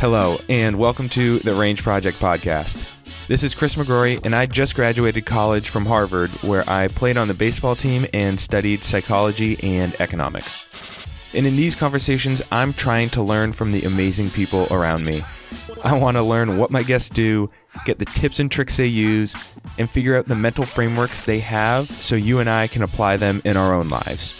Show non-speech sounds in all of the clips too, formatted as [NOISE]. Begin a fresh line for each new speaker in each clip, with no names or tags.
Hello, and welcome to the Range Project Podcast. This is Chris McGrory, and I just graduated college from Harvard, where I played on the baseball team and studied psychology and economics. And in these conversations, I'm trying to learn from the amazing people around me. I want to learn what my guests do, get the tips and tricks they use, and figure out the mental frameworks they have so you and I can apply them in our own lives.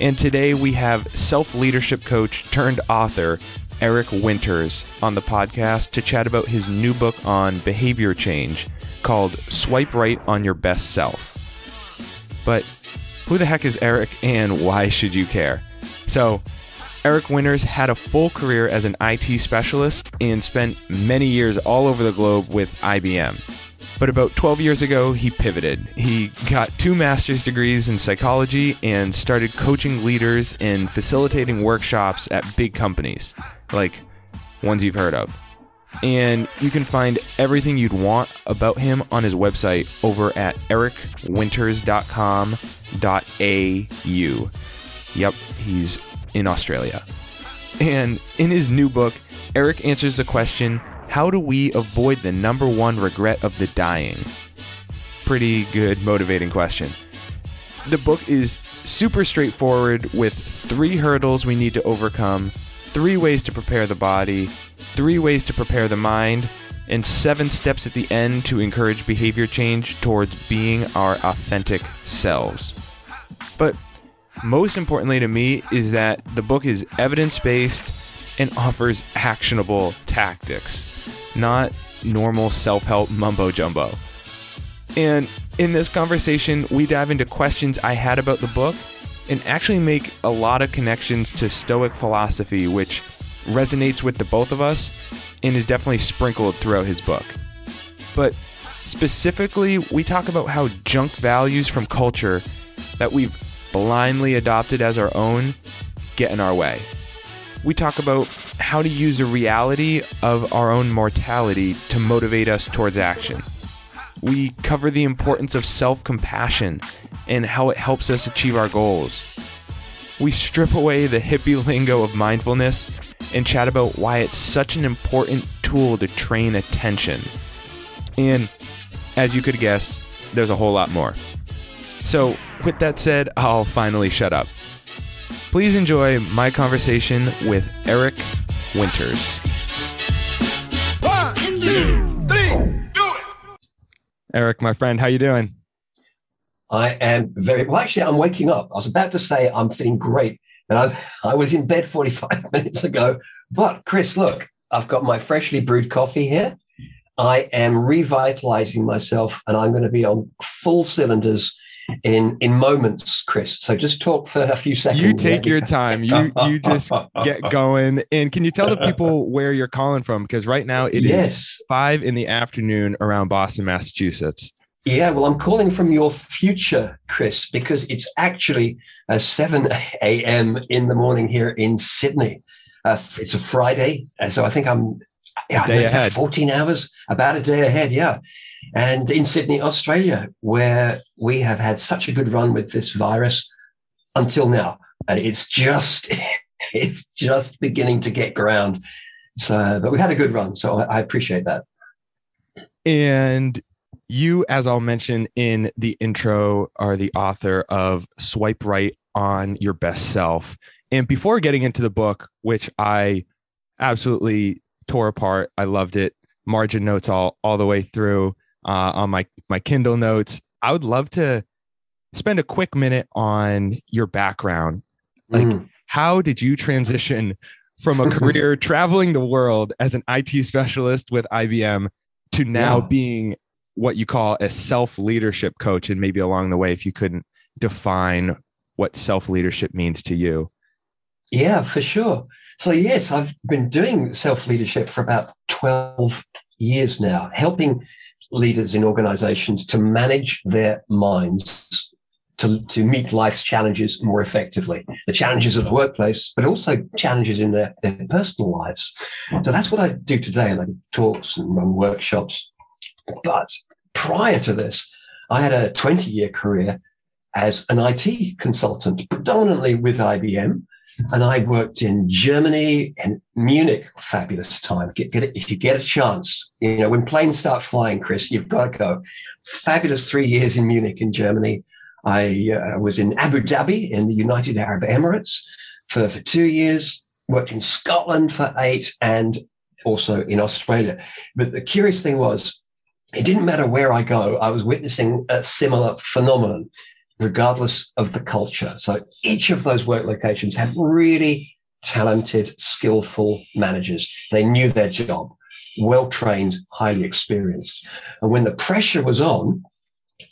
And today we have self leadership coach turned author Eric Winters on the podcast to chat about his new book on behavior change called Swipe Right on Your Best Self. But who the heck is Eric and why should you care? So, Eric Winters had a full career as an IT specialist and spent many years all over the globe with IBM. But about 12 years ago, he pivoted. He got two master's degrees in psychology and started coaching leaders and facilitating workshops at big companies, like ones you've heard of. And you can find everything you'd want about him on his website over at ericwinters.com.au. Yep, he's in Australia. And in his new book, Eric answers the question how do we avoid the number one regret of the dying? Pretty good, motivating question. The book is super straightforward with three hurdles we need to overcome, three ways to prepare the body, three ways to prepare the mind, and seven steps at the end to encourage behavior change towards being our authentic selves. But most importantly to me is that the book is evidence based and offers actionable tactics not normal self help mumbo jumbo. And in this conversation, we dive into questions I had about the book and actually make a lot of connections to Stoic philosophy, which resonates with the both of us and is definitely sprinkled throughout his book. But specifically, we talk about how junk values from culture that we've blindly adopted as our own get in our way. We talk about how to use the reality of our own mortality to motivate us towards action. We cover the importance of self compassion and how it helps us achieve our goals. We strip away the hippie [LAUGHS] lingo of mindfulness and chat about why it's such an important tool to train attention. And as you could guess, there's a whole lot more. So, with that said, I'll finally shut up. Please enjoy my conversation with Eric Winters.
One, two, three, do it.
Eric, my friend, how you doing?
I am very well. Actually, I'm waking up. I was about to say I'm feeling great, and I I was in bed [LAUGHS] 45 minutes ago. But Chris, look, I've got my freshly brewed coffee here. I am revitalizing myself, and I'm going to be on full cylinders in in moments, Chris. So just talk for a few seconds.
You take your time. [LAUGHS] You you just get going. And can you tell the people where you're calling from? Because right now it
yes.
is five in the afternoon around Boston, Massachusetts.
Yeah, well, I'm calling from your future, Chris, because it's actually uh, 7 [LAUGHS] a.m. in the morning here in Sydney. Uh, it's a Friday, so I think I'm
yeah, day ahead.
14 hours, about a day ahead. Yeah. And in Sydney, Australia, where we have had such a good run with this virus until now. And it's just, [LAUGHS] it's just beginning to get ground. So, but we had a good run. So I, appreciate that.
And you, as I'll mention in the intro, are the author of Swipe Right on Your Best Self. And before getting into the book, which I absolutely tore apart, I loved it, margin notes all all the way through uh, on my my Kindle notes. I would love to spend a quick minute on your background. Like, mm. how did you transition from a career [LAUGHS] traveling the world as an IT specialist with IBM to now yeah. being what you call a self leadership coach? And maybe along the way, if you couldn't define what self leadership means to you.
Yeah, for sure. So, yes, I've been doing self leadership for about 12 years now, helping leaders in organizations to manage their minds to, to meet life's challenges more effectively, the challenges of the workplace, but also challenges in their, their personal lives. So that's what I do today. And I do talks and run workshops. But prior to this, I had a 20 year career as an IT consultant, predominantly with IBM. And I worked in Germany and Munich. Fabulous time. Get, get it, if you get a chance, you know, when planes start flying, Chris, you've got to go. Fabulous three years in Munich in Germany. I uh, was in Abu Dhabi in the United Arab Emirates for, for two years, worked in Scotland for eight, and also in Australia. But the curious thing was, it didn't matter where I go, I was witnessing a similar phenomenon, regardless of the culture. So each of those work locations have really talented, skillful managers. They knew their job, well trained, highly experienced. And when the pressure was on,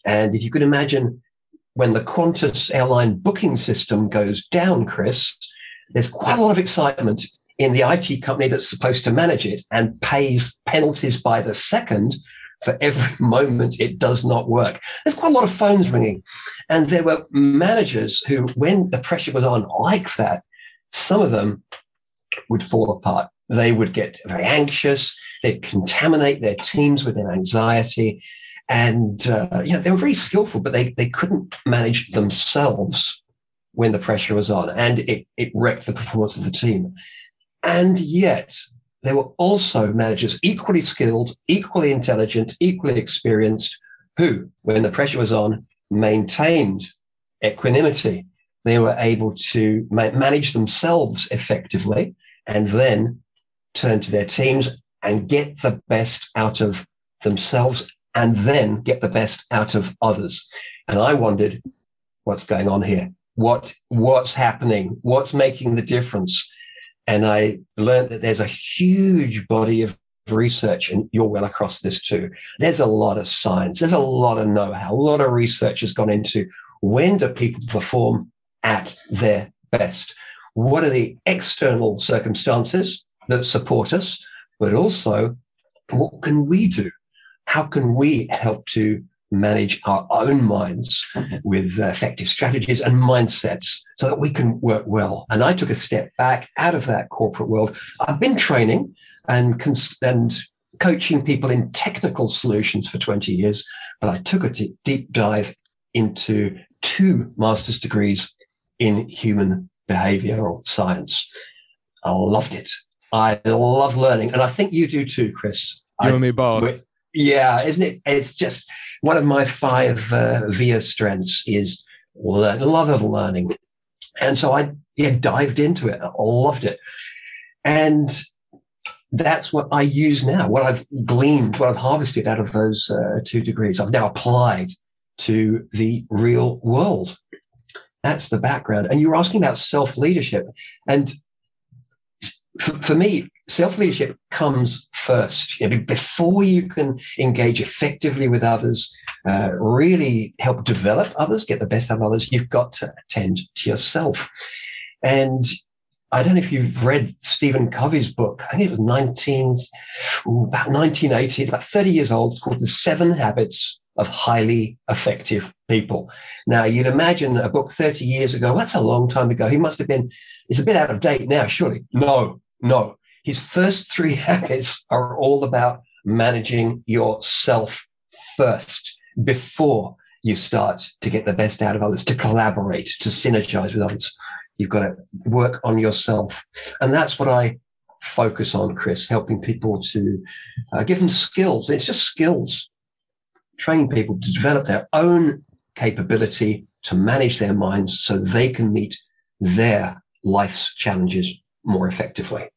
and if you could imagine when the Qantas airline booking system goes down, Chris, there's quite a lot of excitement in the IT company that's supposed to manage it and pays penalties by the second for every [LAUGHS] moment it does not work. There's quite a lot of phones ringing. And there were managers who, when the pressure was on like that, some of them would fall apart. They would get very anxious. They'd contaminate their teams with their anxiety and uh, you know they were very skillful, but they they couldn't manage themselves when the pressure was on, and it it wrecked the performance of the team. And yet there were also managers equally skilled, equally intelligent, equally experienced, who, when the pressure was on, maintained equanimity. They were able to ma- manage themselves effectively and then turn to their teams and get the best out of themselves and then get the best out of others. And I wondered, what's going on here? What, what's happening? What's making the difference? And I learned that there's a huge body of research, and you're well across this too. There's a lot of science, there's a lot of know how, a lot of research has gone into when do people perform at their best? What are the external circumstances that support us? But also, what can we do how can we help to manage our own minds [LAUGHS] with uh, effective strategies and mindsets so that we can work well. And I took a step back out of that corporate world. I've been training and, cons- and coaching people in technical solutions for 20 years, but I took a t- deep dive into two master's degrees in human behavioral science. I loved it. I love learning. And I think you do too, Chris.
You
I,
and me both.
Yeah, isn't it? It's just one of my five uh, VIA strengths is learn, love of learning. And so I yeah, dived into it. I loved it. And that's what I use now, what I've gleaned, what I've harvested out of those uh, two degrees. I've now applied to the real world. That's the background. And you were asking about self leadership. And for, for me, self leadership comes first. You know, before you can engage effectively with others, uh, really help develop others, get the best out of others, you've got to attend to yourself. And I don't know if you've read Stephen Covey's book. I think it was 19, ooh, about 1980. It's about 30 years old. It's called The Seven Habits of Highly Effective People. Now, you'd imagine a book 30 years ago. Well, that's a long time ago. He must have been, it's a bit out of date now, surely. No, no. His first three [LAUGHS] habits are all about managing yourself first before you start to get the best out of others, to collaborate, to synergize with others. You've got to work on yourself. And that's what I focus on, Chris, helping people to uh, give them skills. It's just skills, training people to develop their own capability to manage their minds so they can meet their life's challenges more effectively.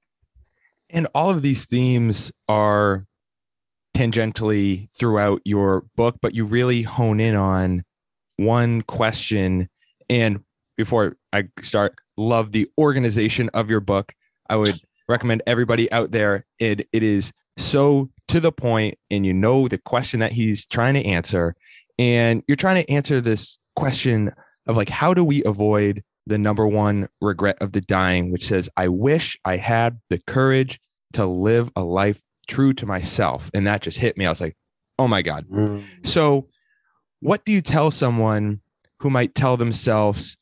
And all of these themes are tangentially throughout your book, but you really hone in on one question. And before I start, love the organization of your book. I would recommend everybody out there. It it is so to the point, and you know the question that he's trying to answer, and you're trying to answer this question of like how do we avoid the number one regret of the dying, which says, I wish I had the courage to live a life true to myself. And that just hit me. I was like, oh my God.
Mm.
So, what do you tell someone who might tell themselves,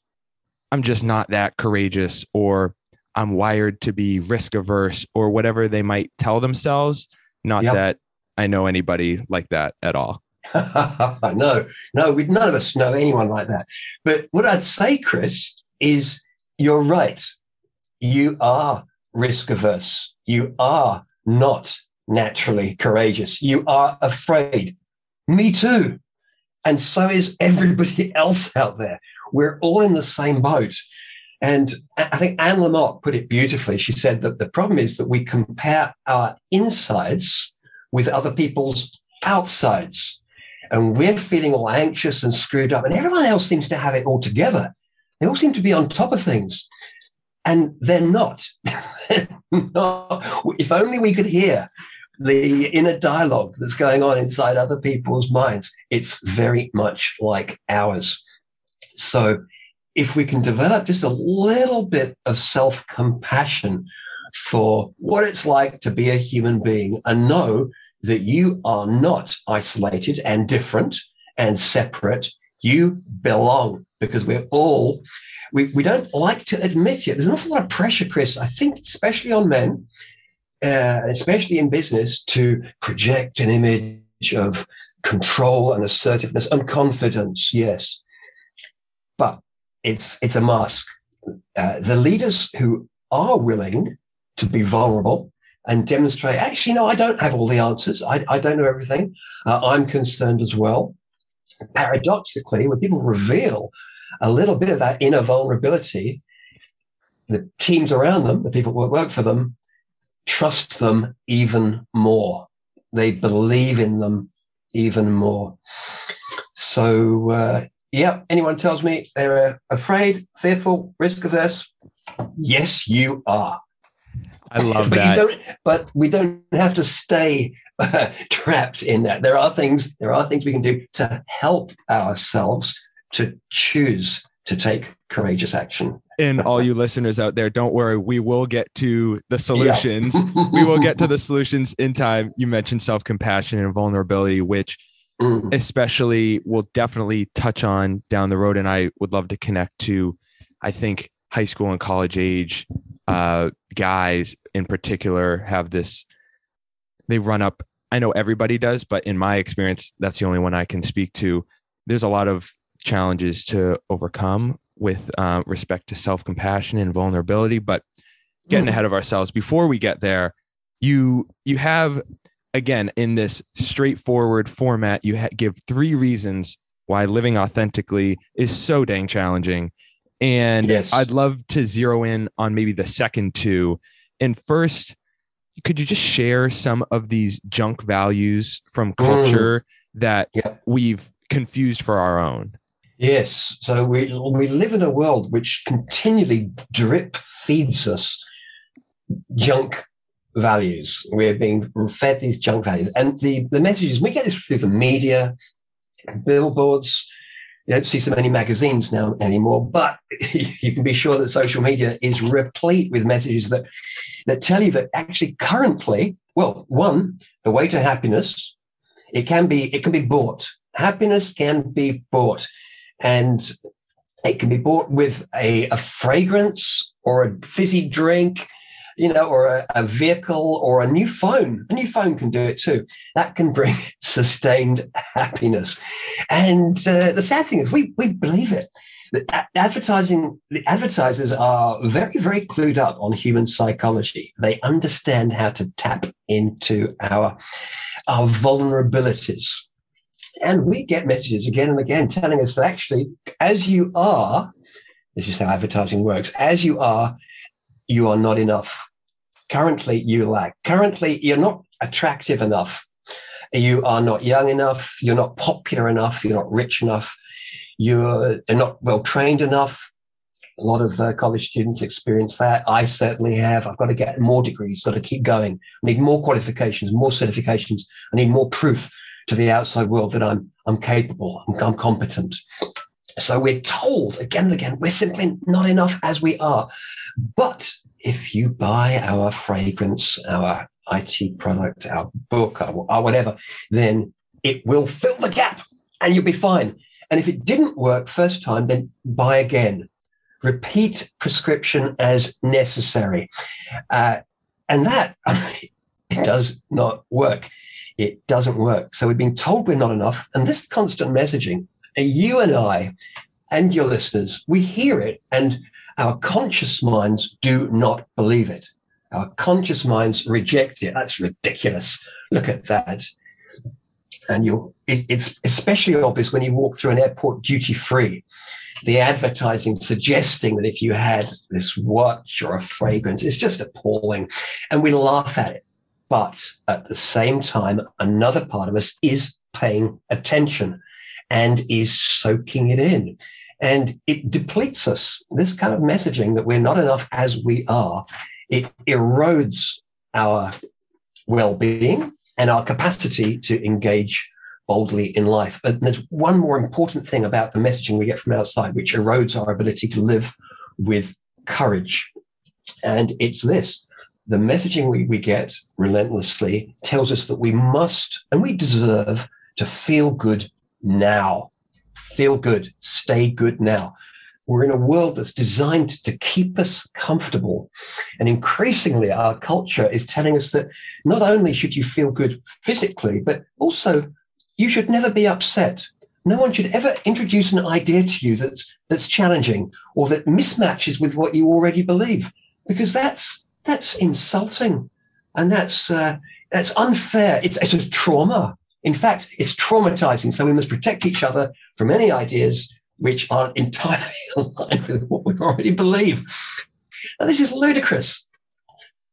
I'm just not that courageous, or I'm wired to be risk averse, or whatever they might tell themselves. Not
Yep.
that I know anybody like that at all. [LAUGHS]
no, no, we, none of us know anyone like that. But what I'd say, Chris, is you're right. You are risk averse. You are not naturally courageous. You are afraid. Me too. And so is everybody [LAUGHS] else out there. We're all in the same boat. And I think Anne Lamott put it beautifully. She said that the problem is that we compare our insides with other people's outsides and we're feeling all anxious and screwed up, and everyone else seems to have it all together. They all seem to be on top of things, and they're not. [LAUGHS] Not. If only we could hear the inner dialogue that's going on inside other people's minds. It's very much like ours. So, if we can develop just a little bit of self compassion for what it's like to be a human being and know that you are not isolated and different and separate. You belong because we're all, we, we don't like to admit it. There's an awful lot of pressure, Chris, I think, especially on men, uh, especially in business, to project an image of control and assertiveness and confidence. Yes. But it's, it's a mask. Uh, the leaders who are willing to be vulnerable and demonstrate actually no i don't have all the answers i, I don't know everything uh, i'm concerned as well paradoxically when people reveal a little bit of that inner vulnerability the teams around them the people who work for them trust them even more. They believe in them even more. So uh, yeah anyone tells me they're uh, afraid fearful risk averse yes you are.
I love
but
that.
you don't but we don't have to stay [LAUGHS] trapped in that there are things there are things we can do to help ourselves to choose to take courageous action
and all you listeners out there, don't worry, we will get to the solutions. we will get to the [LAUGHS] solutions in time. You mentioned self compassion and vulnerability, which
Mm.
especially will definitely touch on down the road. And I would love to connect to, I think, high school and college age uh, guys in particular have this, they run up. I know everybody does, but in my experience, that's the only one I can speak to. There's a lot of challenges to overcome with uh, respect to self compassion and vulnerability, but getting
Mm.
ahead of ourselves before we get there, you you have again in this straightforward format you ha- give three reasons why living authentically is so dang challenging and
Yes.
i'd love to zero in on maybe the second two and first could you just share some of these junk values from mm. culture that
Yeah.
we've confused for our own
Yes. So we we live in a world which continually drip feeds us junk values. We're being fed these junk values. And the, the messages, we get this through the media, billboards. You don't see so many magazines now anymore, but [LAUGHS] you can be sure that social media is replete with messages that, that tell you that actually currently, well, one, the way to happiness, it can be, it can be bought. Happiness can be bought and it can be bought with a, a fragrance or a fizzy drink, you know, or a, a vehicle or a new phone. A new phone can do it too. That can bring [LAUGHS] sustained happiness. And uh, the sad thing is, we we believe it. The advertising, the advertisers are very, very clued up on human psychology. They understand how to tap into our our vulnerabilities. And we get messages again and again telling us that actually, as you are, this is how advertising works, as you are, you are not enough. Currently, you lack. Currently, you're not attractive enough. You are not young enough. You're not popular enough. You're not rich enough. You're not well trained enough. A lot of uh, college students experience that. I certainly have. I've got to get more degrees, got to keep going. I need more qualifications, more certifications. I need more proof to the outside world that I'm I'm capable, I'm, I'm competent. So we're told again and again we're simply not enough as we are. But if you buy our fragrance, our IT product, our book, our whatever, then it will fill the gap and you'll be fine. And if it didn't work first time, then buy again. Repeat prescription as necessary. Uh, and that [LAUGHS] it does not work. It doesn't work. So we've been told we're not enough. And this constant messaging, uh, you and I and your listeners, we hear it and our conscious minds do not believe it. Our conscious minds reject it. That's ridiculous. Look at that. And you it, it's especially obvious when you walk through an airport duty free. The advertising suggesting that if you had this watch or a fragrance, it's just appalling. And we laugh at it. But at the same time, another part of us is paying attention and is soaking it in. And it depletes us. This kind of messaging that we're not enough as we are, it erodes our well being and our capacity to engage boldly in life. But there's one more important thing about the messaging we get from outside, which erodes our ability to live with courage. And it's this the messaging we, we get relentlessly tells us that we must and we deserve to feel good now. Feel good, stay good now. We're in a world that's designed to keep us comfortable. And increasingly, our culture is telling us that not only should you feel good physically, but also you should never be upset. No one should ever introduce an idea to you that's, that's challenging or that mismatches with what you already believe, because that's that's insulting, and that's uh, that's unfair. It's, it's a trauma. In fact, it's traumatizing. So we must protect each other from any ideas which aren't entirely [LAUGHS] aligned with what we already believe. This is ludicrous.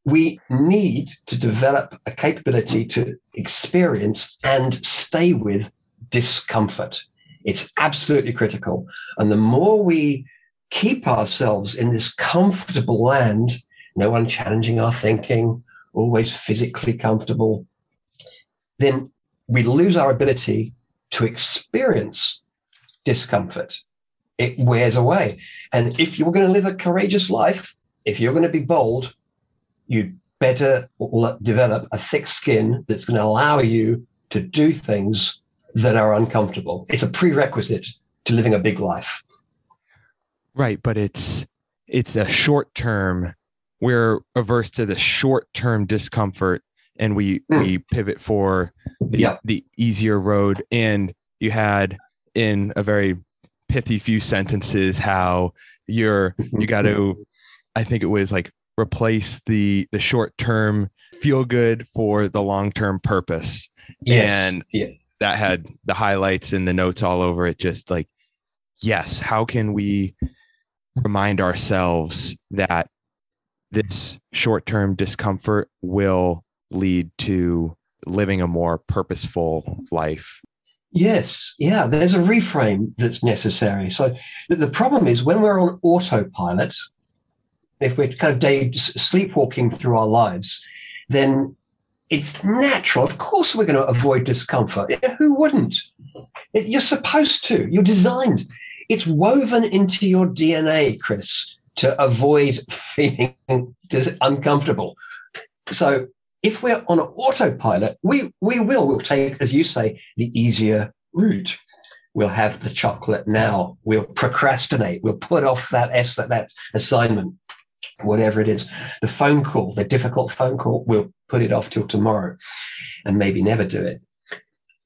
We need to develop a capability to experience and stay with discomfort. It's absolutely critical. And the more we keep ourselves in this comfortable land, no one challenging our thinking, always physically comfortable, then we lose our ability to experience discomfort. It wears away. And if you're going to live a courageous life, if you're going to be bold, you better develop a thick skin that's going to allow you to do things that are uncomfortable. It's a prerequisite to living a big life.
Right, but it's it's a short term we're averse to the short term discomfort and we mm. we pivot for the, yep. the easier road and you had in a very pithy few sentences how you're mm-hmm. you got to i think it was like replace the the short term feel good for the long term purpose yes. and yeah. that had the highlights and the notes all over it just like yes how can we remind ourselves that this short term discomfort will lead to living a more purposeful life.
Yes, yeah, there's a reframe that's necessary. So the problem is when we're on autopilot, if we're kind of day sleepwalking through our lives, then it's natural. Of course, we're going to avoid discomfort. Who wouldn't? You're supposed to. You're designed. It's woven into your DNA, Chris to avoid [LAUGHS] feeling uncomfortable. So if we're on autopilot, we, we will, we'll take, as you say, the easier route. We'll have the chocolate now. We'll procrastinate. We'll put off that S, that, that assignment, whatever it is. The phone call, the difficult phone call, we'll put it off till tomorrow and maybe never do it.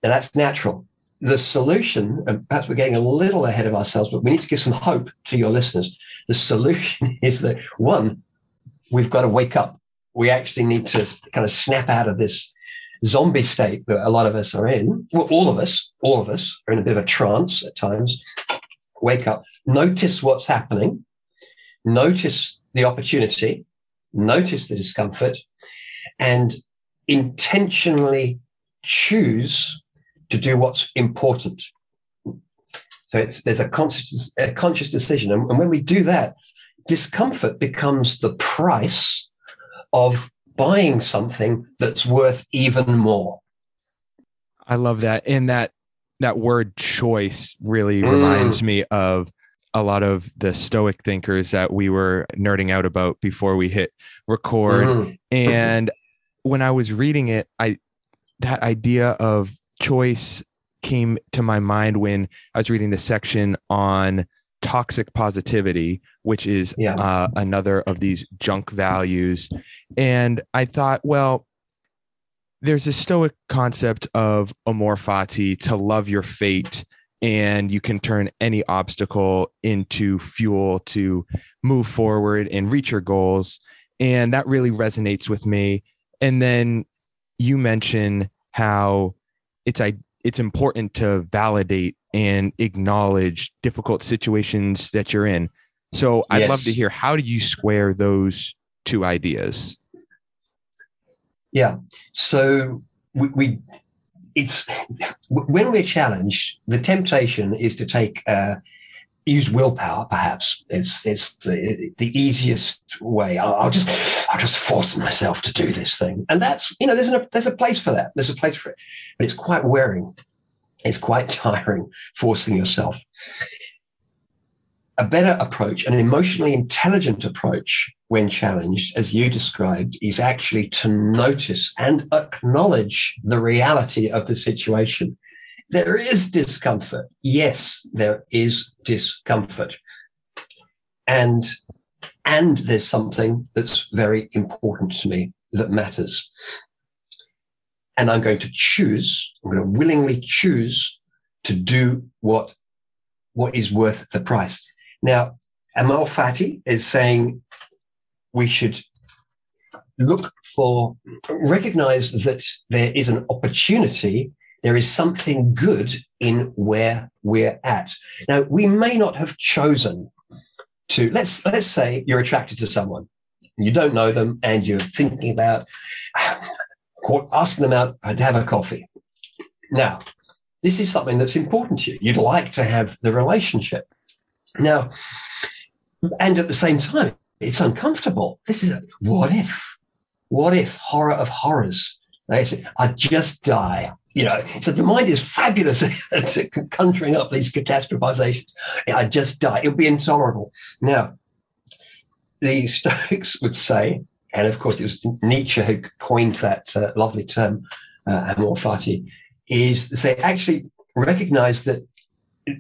And that's natural the solution, and perhaps we're getting a little ahead of ourselves, but we need to give some hope to your listeners. The solution [LAUGHS] is that one, we've got to wake up. We actually need to kind of snap out of this zombie state that a lot of us are in. Well, all of us, all of us are in a bit of a trance at times. Wake up, notice what's happening, notice the opportunity, notice the discomfort, and intentionally choose to do what's important. So it's there's a conscious a conscious decision, and, and when we do that, discomfort becomes the price of buying something that's worth even more.
I love that, and that that word choice really mm. reminds me of a lot of the stoic thinkers that we were nerding out about before we hit record mm. and when i was reading it i that idea of choice came to my mind when I was reading the section on toxic positivity, which is
Yeah.
uh, another of these junk values. And I thought, well, there's a stoic concept of amor fati to love your fate and you can turn any obstacle into fuel to move forward and reach your goals and that really resonates with me and then you mention how it's i it's important to validate and acknowledge difficult situations that you're in so i'd love to hear how do you square those two ideas
Yeah. So we, we it's when we're challenged, the temptation is to take uh, use willpower. Perhaps it's it's the, the easiest way. I'll, I'll just I'll just force myself to do this thing, and that's you know there's a there's a place for that. There's a place for it, but it's quite wearing. It's quite [LAUGHS] tiring forcing yourself. A better approach, an emotionally intelligent approach when challenged, as you described, is actually to notice and acknowledge the reality of the situation. There is discomfort. Yes, there is discomfort. And, and there's something that's very important to me that matters. And I'm going to choose, I'm going to willingly choose to do what, what is worth the price. Now, Amor Fati is saying we should look for, recognize that there is an opportunity, there is something good in where we're at. Now, we may not have chosen to, let's, let's say you're attracted to someone, you don't know them, and you're thinking about asking them out to have a coffee. Now, this is something that's important to you. You'd like to have the relationship. Now, and at the same time, it's uncomfortable. This is a, what if? What if horror of horrors? They say, I just die. You know, so the mind is fabulous [LAUGHS] at conjuring up these catastrophizations. I just die. It would be intolerable. Now, the [LAUGHS] Stoics would say, and of course it was Nietzsche who coined that uh, lovely term, uh, amor fati, is to say actually recognize that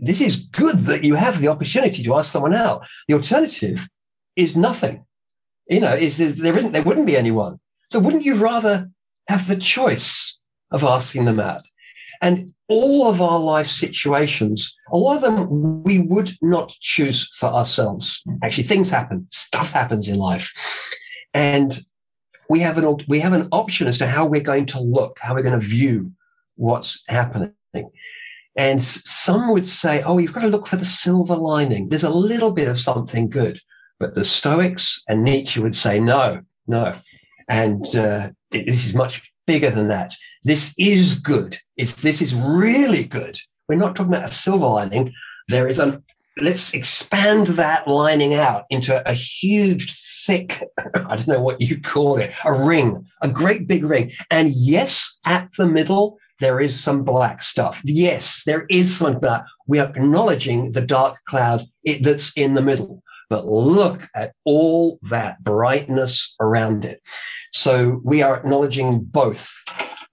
this is good that you have the opportunity to ask someone out. The alternative is nothing. You know, is there, there isn't there wouldn't be anyone. So wouldn't you rather have the choice of asking them out? And all of our life situations, a lot of them we would not choose for ourselves. Actually, things happen, stuff happens in life. And we have an we have an option as to how we're going to look, how we're going to view what's happening. And some would say, oh, you've got to look for the silver lining. There's a little bit of something good. But the Stoics and Nietzsche would say, no, no. And uh, this is much bigger than that. This is good. It's, this is really good. We're not talking about a silver lining. There is a, let's expand that lining out into a huge, thick, [LAUGHS] I don't know what you call it, a ring, a great big ring. And yes, at the middle, there is some black stuff. Yes, there is some black. We are acknowledging the dark cloud that's in the middle. But look at all that brightness around it. So we are acknowledging both.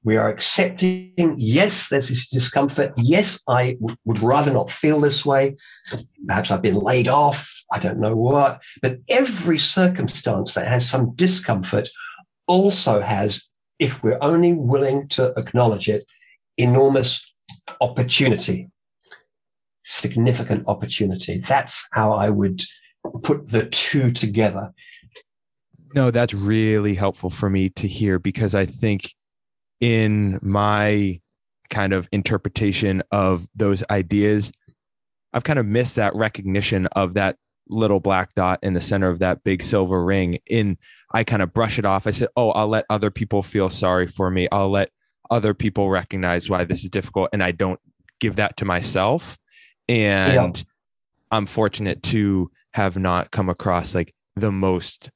We are accepting, yes, there's this discomfort. Yes, I w- would rather not feel this way. Perhaps I've been laid off. I don't know what. But every circumstance that has some discomfort also has, if we're only willing to acknowledge it, enormous opportunity, significant opportunity. That's how I would put the two together.
No, that's really helpful for me to hear because I think in my kind of interpretation of those ideas, I've kind of missed that recognition of that little black dot in the center of that big silver ring. In I kind of brush it off. I said, "Oh, I'll let other people feel sorry for me. I'll let other people recognize why this is difficult," and I don't give that to myself. And I'm fortunate to have not come across like the most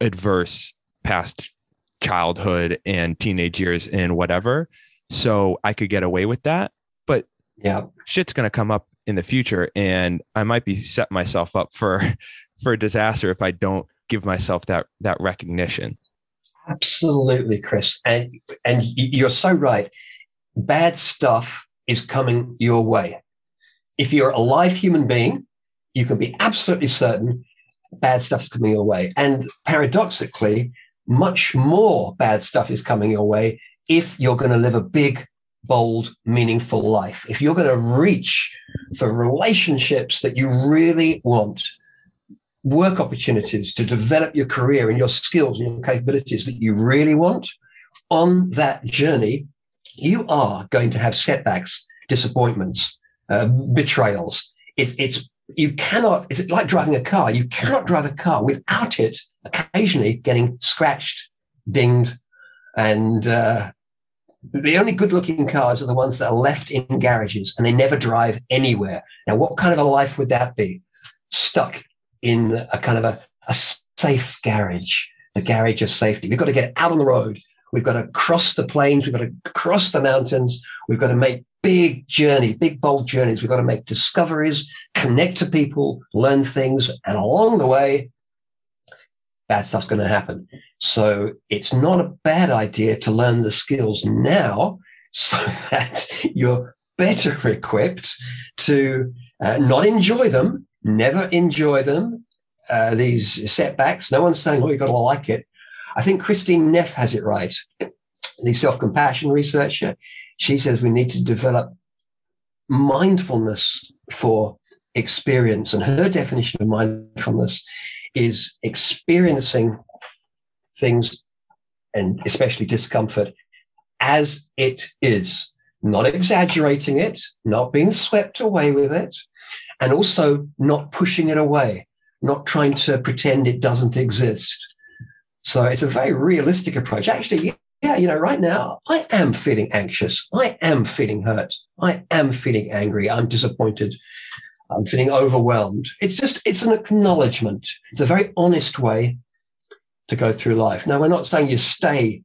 adverse past childhood and teenage years and whatever. So I could get away with that. But
Yeah.
shit's gonna come up in the future and I might be set myself up for [LAUGHS] for a disaster if I don't give myself that that recognition.
Absolutely, Chris. And and you're so right. Bad stuff is coming your way. If you're a live human being, you can be absolutely certain bad stuff is coming your way. And paradoxically, much more bad stuff is coming your way if you're going to live a big, bold, meaningful life. If you're going to reach for relationships that you really want, work opportunities to develop your career and your skills and your capabilities that you really want, on that journey, you are going to have setbacks, disappointments, uh, betrayals. It, it's you cannot. It's like driving a car. You cannot drive a car without it occasionally getting scratched, dinged, and uh, the only good-looking cars are the ones that are left in garages and they never drive anywhere. Now, what kind of a life would that be? Stuck in a kind of a, a safe garage, the garage of safety. We've got to get out on the road. We've got to cross the plains. We've got to cross the mountains. We've got to make big journeys, big, bold journeys. We've got to make discoveries, connect to people, learn things. And along the way, bad stuff's going to happen. So it's not a bad idea to learn the skills now [LAUGHS] so that you're better [LAUGHS] equipped to uh, not enjoy them, never enjoy them, uh, these setbacks. No one's saying, oh, you've got to like it. I think Kristin Neff has it right. The self compassion researcher, she says we need to develop mindfulness for experience. And her definition of mindfulness is experiencing things and especially discomfort as it is, not exaggerating it, not being swept away with it, and also not pushing it away, not trying to pretend it doesn't exist. So it's a very realistic approach. Actually, yeah, you know, right now I am feeling anxious. I am feeling hurt. I am feeling angry. I'm disappointed. I'm feeling overwhelmed. It's just, it's an acknowledgement. It's a very honest way to go through life. Now, we're not saying you stay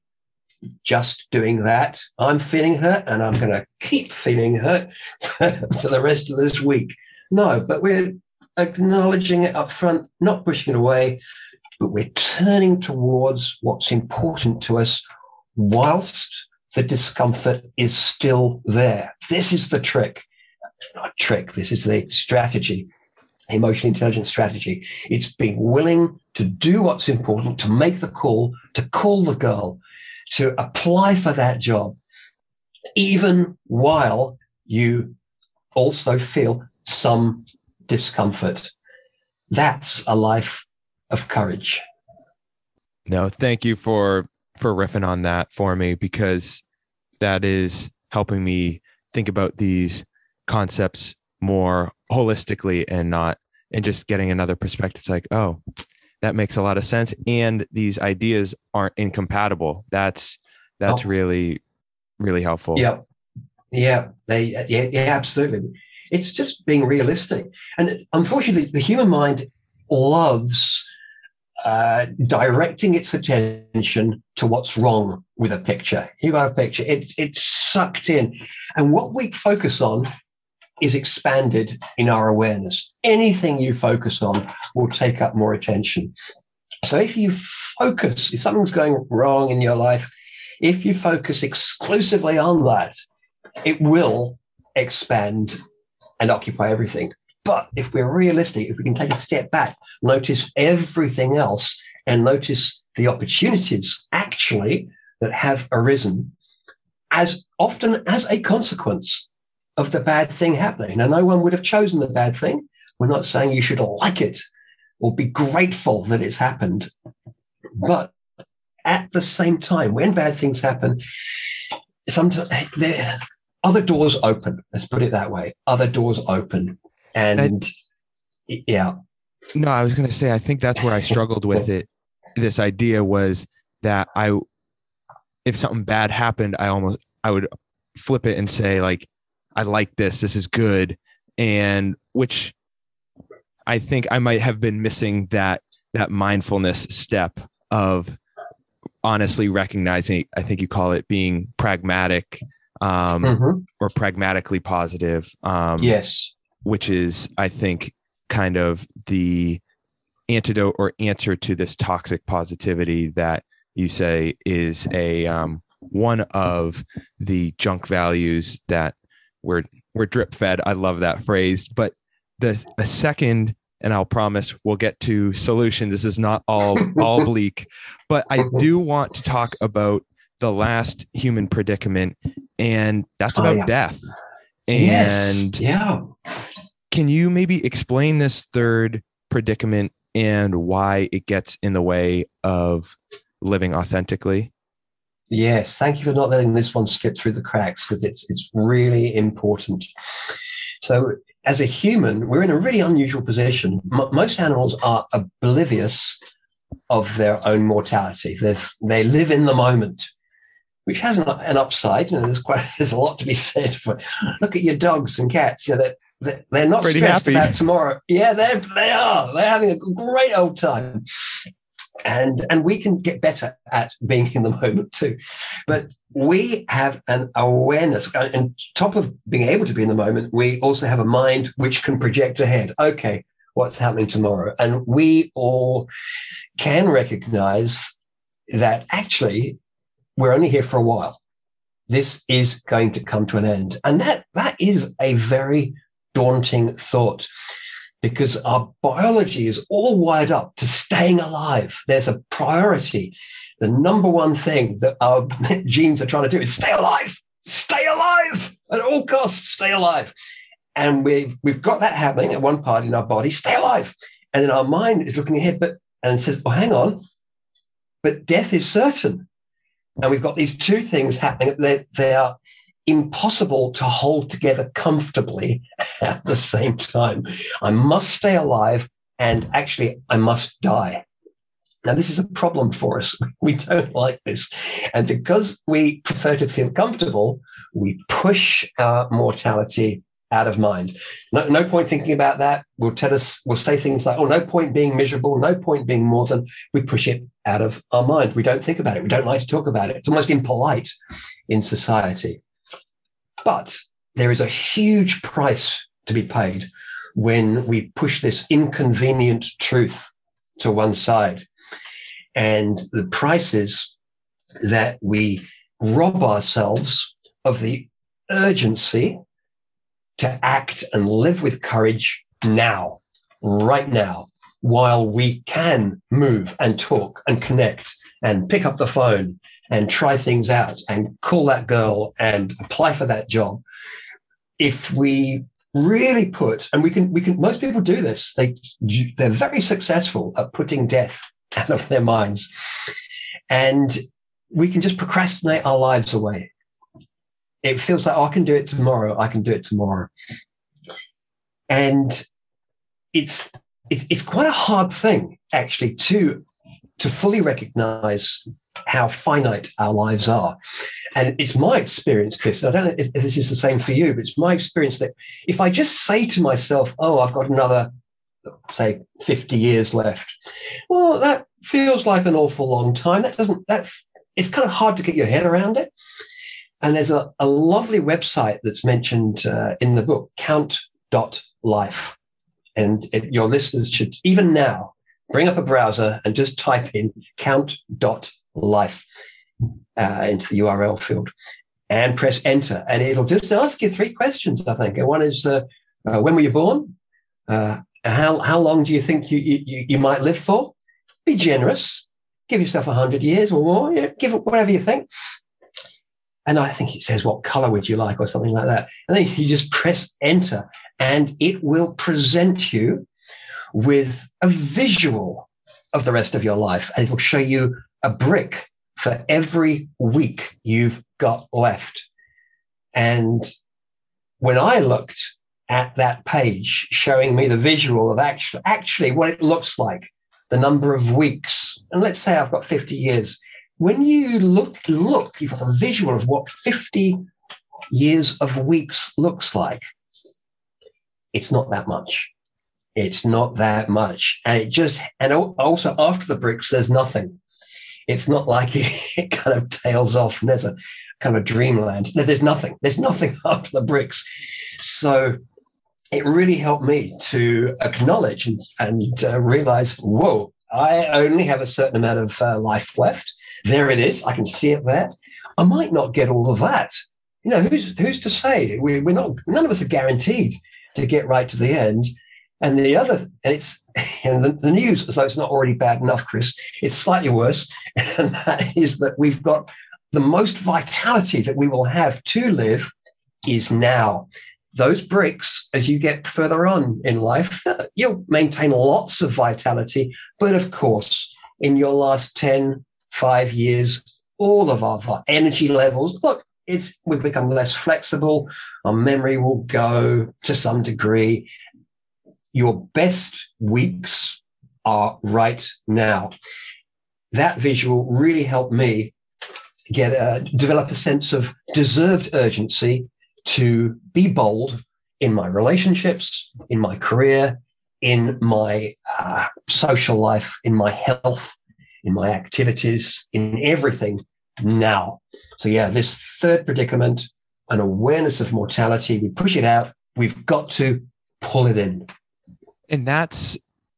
just doing that. I'm feeling hurt and I'm going to keep feeling hurt [LAUGHS] for the rest of this week. No, but we're acknowledging it up front, not pushing it away, but we're turning towards what's important to us whilst the discomfort is still there. This is the trick. Not trick, this is the strategy, emotional intelligence strategy. It's being willing to do what's important, to make the call, to call the girl, to apply for that job, even while you also feel some discomfort. That's a life of courage.
No, thank you for for riffing on that for me because that is helping me think about these concepts more holistically and not and just getting another perspective. It's like, oh, that makes a lot of sense. And these ideas aren't incompatible. That's that's oh. really, really helpful.
Yeah. Yeah. They yeah, yeah, absolutely. It's just being realistic. And unfortunately, the human mind loves uh, directing its attention to what's wrong with a picture. You got a picture, it, it's sucked in. And what we focus on is expanded in our awareness. Anything you focus on will take up more attention. So if you focus, if something's going wrong in your life, if you focus exclusively on that, it will expand and occupy everything. But if we're realistic, if we can take a step back, notice everything else and notice the opportunities actually that have arisen as often as a consequence of the bad thing happening. Now, no one would have chosen the bad thing. We're not saying you should like it or be grateful that it's happened. But at the same time, when bad things happen, sometimes other doors open. Let's put it that way. Other doors open and I, yeah.
No, I was going to say, I think that's where I struggled with it. This idea was that I, if something bad happened, I almost, I would flip it and say, like, I like this, this is good. And which I think I might have been missing that, that mindfulness step of honestly recognizing, I think you call it being pragmatic um, mm-hmm. or pragmatically positive.
Um, yes
which is, I think, kind of the antidote or answer to this toxic positivity that you say is a um, one of the junk values that we're we're drip fed. I love that phrase. But the, the second, and I'll promise we'll get to solution. This is not all all [LAUGHS] bleak, but I do want to talk about the last human predicament, and that's
Oh,
about
yeah.
death.
yes.
And
yeah.
can you maybe explain this third predicament and why it gets in the way of living authentically?
Yes, thank you for not letting this one slip through the cracks because it's it's really important. So, as a human, we're in a really unusual position. M- most animals are oblivious of their own mortality. They they live in the moment, which has an, an upside. You know, there's quite [LAUGHS] there's a lot to be said for. Look at your dogs and cats. You know, they're they're, they're not
Pretty
stressed
happy.
about tomorrow. Yeah, they they are. They're having a great old time and and we can get better at being in the moment [LAUGHS] too. But we have an awareness uh, and top of being able to be in the moment we also have a mind which can project ahead. Okay what's happening tomorrow? And we all can recognize that actually we're only here for a while. This is going to come to an end. And that that is a very daunting thought because our biology is all wired up to staying alive. There's a priority. The number one thing that our [LAUGHS] genes are trying to do is stay alive, stay alive at all costs, stay alive. And we've, we've got that happening at one part in our body, stay alive. And then our mind is looking ahead, but and says, oh, hang on, but death is certain. And we've got these two things happening. They, they are impossible to hold together comfortably [LAUGHS] at the same time. I must stay alive and actually I must die. Now, this is a problem for us. [LAUGHS] We don't like this. And because we prefer to feel comfortable, we push our mortality out of mind. No, no point thinking about that. We'll tell us, we'll say things like, oh, no point being miserable, no point being more than we push it out of our mind. We don't think about it. We don't like to talk about it. It's almost impolite in society. But there is a huge price to be paid when we push this inconvenient truth to one side. And the price is that we rob ourselves of the urgency to act and live with courage now, right now, while we can move and talk and connect and pick up the phone and try things out and call that girl and apply for that job. If we really put, and we can, we can, most people do this. They, they're very successful at putting death [LAUGHS] out of their minds. And we can just procrastinate our lives away. It feels like, oh, I can do it tomorrow. I can do it tomorrow. And it's, it's quite a hard thing actually to, to fully recognize how finite our lives are. And it's my experience, Chris. I don't know if this is the same for you, but it's my experience that if I just say to myself, oh, I've got another, say, 50 years left, well, that feels like an awful long time. That doesn't, that, it's kind of hard to get your head around it. And there's a, a lovely website that's mentioned uh, in the book, count.life. And it, your listeners should, even now, bring up a browser and just type in count.life uh, into the URL field and press enter. And it'll just ask you three questions, I think. One is, uh, uh, when were you born? Uh, how, how long do you think you, you, you might live for? Be generous. Give yourself 100 years or more. Give whatever you think. And I think it says, what color would you like or something like that. And then you just press enter and it will present you with a visual of the rest of your life. And it'll show you a brick for every week you've got left. And when I looked at that page showing me the visual of actually, actually what it looks like, the number of weeks, and let's say I've got 50 years. When you look, look, you've got a visual of what 50 years of weeks looks like. It's not that much. It's not that much. And it just, and also after the bricks, there's nothing. It's not like [LAUGHS] it kind of tails off and there's a kind of dreamland. There's nothing. There's nothing [LAUGHS] after the bricks. So it really helped me to acknowledge and, and uh, realize, whoa, I only have a certain amount of uh, life left. There it is. I can see it there. I might not get all of that You know, who's who's to say? We, we're not. None of us are guaranteed to get right to the end. And the other, and it's [LAUGHS] and the, the news, as though it's not already bad enough, Chris, it's slightly worse, [LAUGHS] and that is that we've got the most vitality that we will have to live is now. Those bricks, as you get further on in life, [LAUGHS] you'll maintain lots of vitality. But of course, in your last 10, five years, all of our energy levels, look, it's we've become less flexible. Our memory will go to some degree. Your best weeks are right now. That visual really helped me get develop a sense of deserved urgency to be bold in my relationships, in my career, in my uh, social life, in my health, in my activities, in everything now. So, yeah, this third predicament, an awareness of mortality, we push it out. We've got to pull it in.
And that's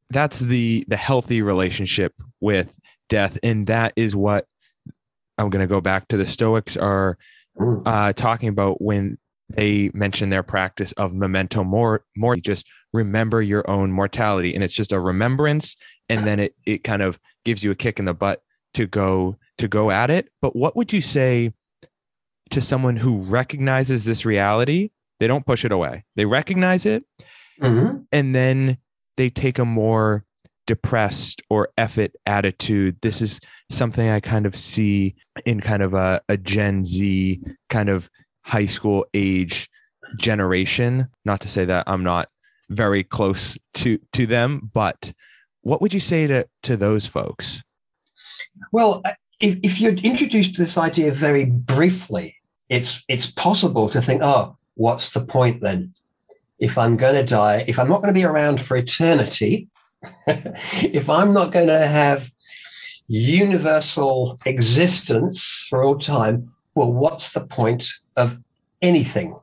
that's the the healthy relationship with death, and that is what I'm going to go back to the Stoics are mm. uh, talking about when they mention their practice of memento mori, mori, just remember your own mortality, and it's just a remembrance, and then it it kind of gives you a kick in the butt to go to go at it. But what would you say to someone who recognizes this reality? They don't push it away. They recognize it, mm-hmm. and then they take a more depressed or effort attitude. This is something I kind of see in kind of a, a Gen Z kind of high school age generation. Not to say that I'm not very close to to them, but what would you say to to those folks?
Well, uh, if, if you're introduced to this idea very briefly, it's it's possible to think, oh, what's the point then? If I'm going to die, if I'm not going to be around for eternity, [LAUGHS] if I'm not going to have universal existence for all time, well, what's the point of anything?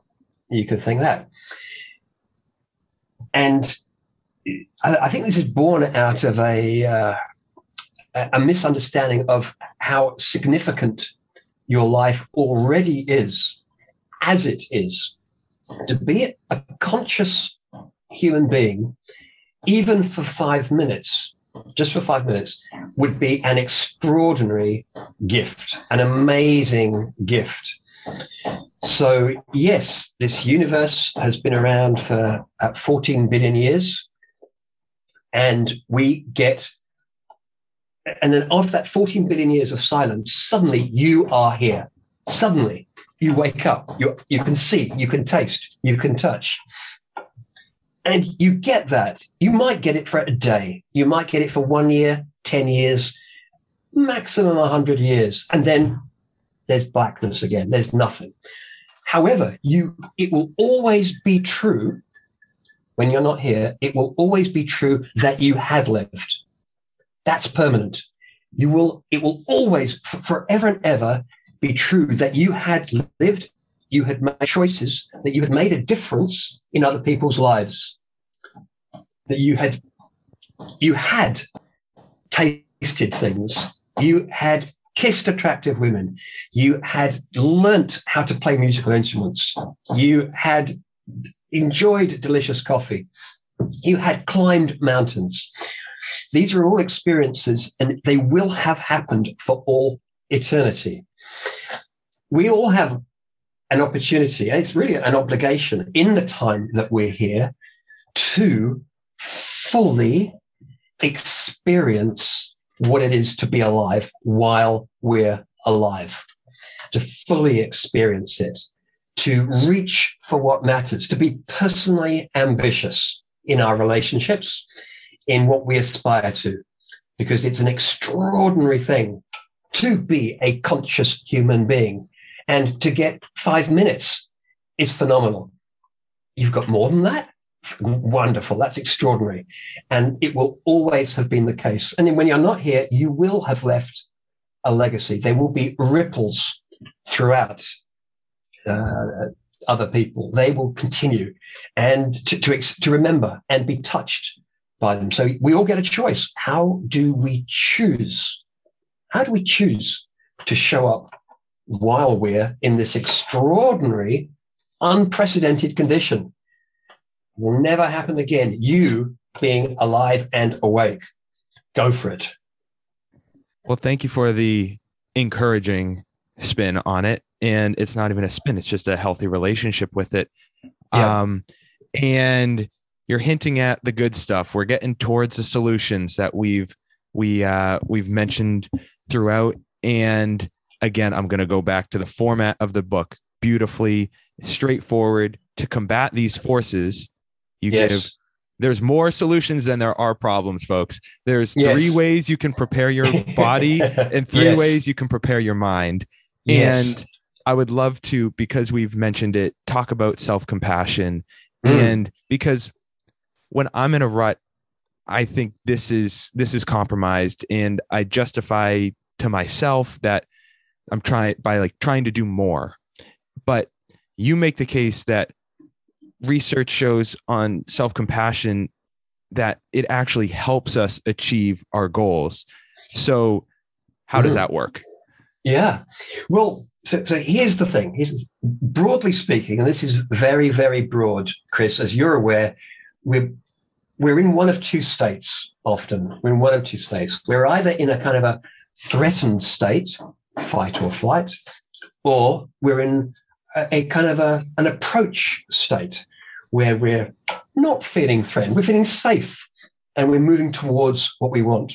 You could think that. And I, think this is born out of a, uh, a misunderstanding of how significant your life already is as it is. To be a conscious human being even for five minutes, just for five minutes, would be an extraordinary gift, an amazing gift. So, yes, this universe has been around for uh, 14 billion years. And we get, and then after that 14 billion years of silence, suddenly you are here. Suddenly you wake up, you, you can see, you can taste, you can touch. And you get that. You might get it for a day. You might get it for one year, 10 years, maximum 100 years. And then there's blackness again. There's nothing. However, you it will always be true when you're not here. It will always be true that you had lived. That's permanent. You will, it will always, forever and ever, be true that you had lived you had made choices, that you had made a difference in other people's lives, that you had you had tasted things, you had kissed attractive women, you had learnt how to play musical instruments, you had enjoyed delicious coffee, you had climbed mountains. These are all experiences and they will have happened for all eternity. We all have an opportunity, and it's really an obligation in the time that we're here to fully experience what it is to be alive while we're alive, to fully experience it, to reach for what matters, to be personally ambitious in our relationships, in what we aspire to, because it's an extraordinary thing to be a conscious human being and to get five minutes is phenomenal. You've got more than that? Wonderful. That's extraordinary. And it will always have been the case. And when you're not here, you will have left a legacy. There will be ripples throughout uh, other people. They will continue and to, to, to remember and be touched by them. So we all get a choice. How do we choose? How do we choose to show up while we're in this extraordinary, unprecedented condition. Will never happen again. You being alive and awake. Go for it.
Well, thank you for the encouraging spin on it. And it's not even a spin, it's just a healthy relationship with it.
Yeah.
Um, and you're hinting at the good stuff. We're getting towards the solutions that we've we uh we've mentioned throughout. And again, I'm gonna go back to the format of the book, beautifully straightforward to combat these forces. You give
Yes.
there's more solutions than there are problems, folks. There's
Yes.
three ways you can prepare your [LAUGHS] body and three
Yes.
ways you can prepare your mind.
Yes.
And I would love to, because we've mentioned it, talk about self compassion.
Mm.
And because when I'm in a rut, I think this is this is compromised, and I justify to myself that I'm trying by like trying to do more. But you make the case that research shows on self compassion that it actually helps us achieve our goals. So, how does
Mhm.
that work?
Yeah. Well, so, so here's the thing. Here's broadly speaking, and this is very, very broad, Chris, as you're aware, we're we're in one of two states often. We're in one of two states. We're either in a kind of a threatened state, fight or flight, or we're in a, a kind of a, an approach state where we're not feeling threatened, we're feeling safe and we're moving towards what we want.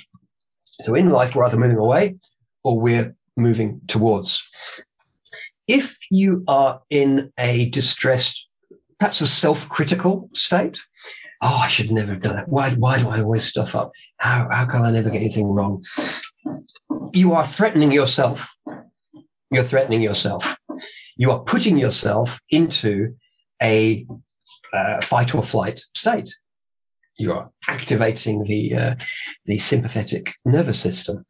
So in life, we're either moving away or we're moving towards. If you are in a distressed, perhaps a self critical state, oh, I should never have done that. Why, why do I always stuff up? How, how can I never get anything wrong? You are threatening yourself. You're threatening yourself. You are putting yourself into a uh, fight or flight state. You're activating the uh, the sympathetic nervous system,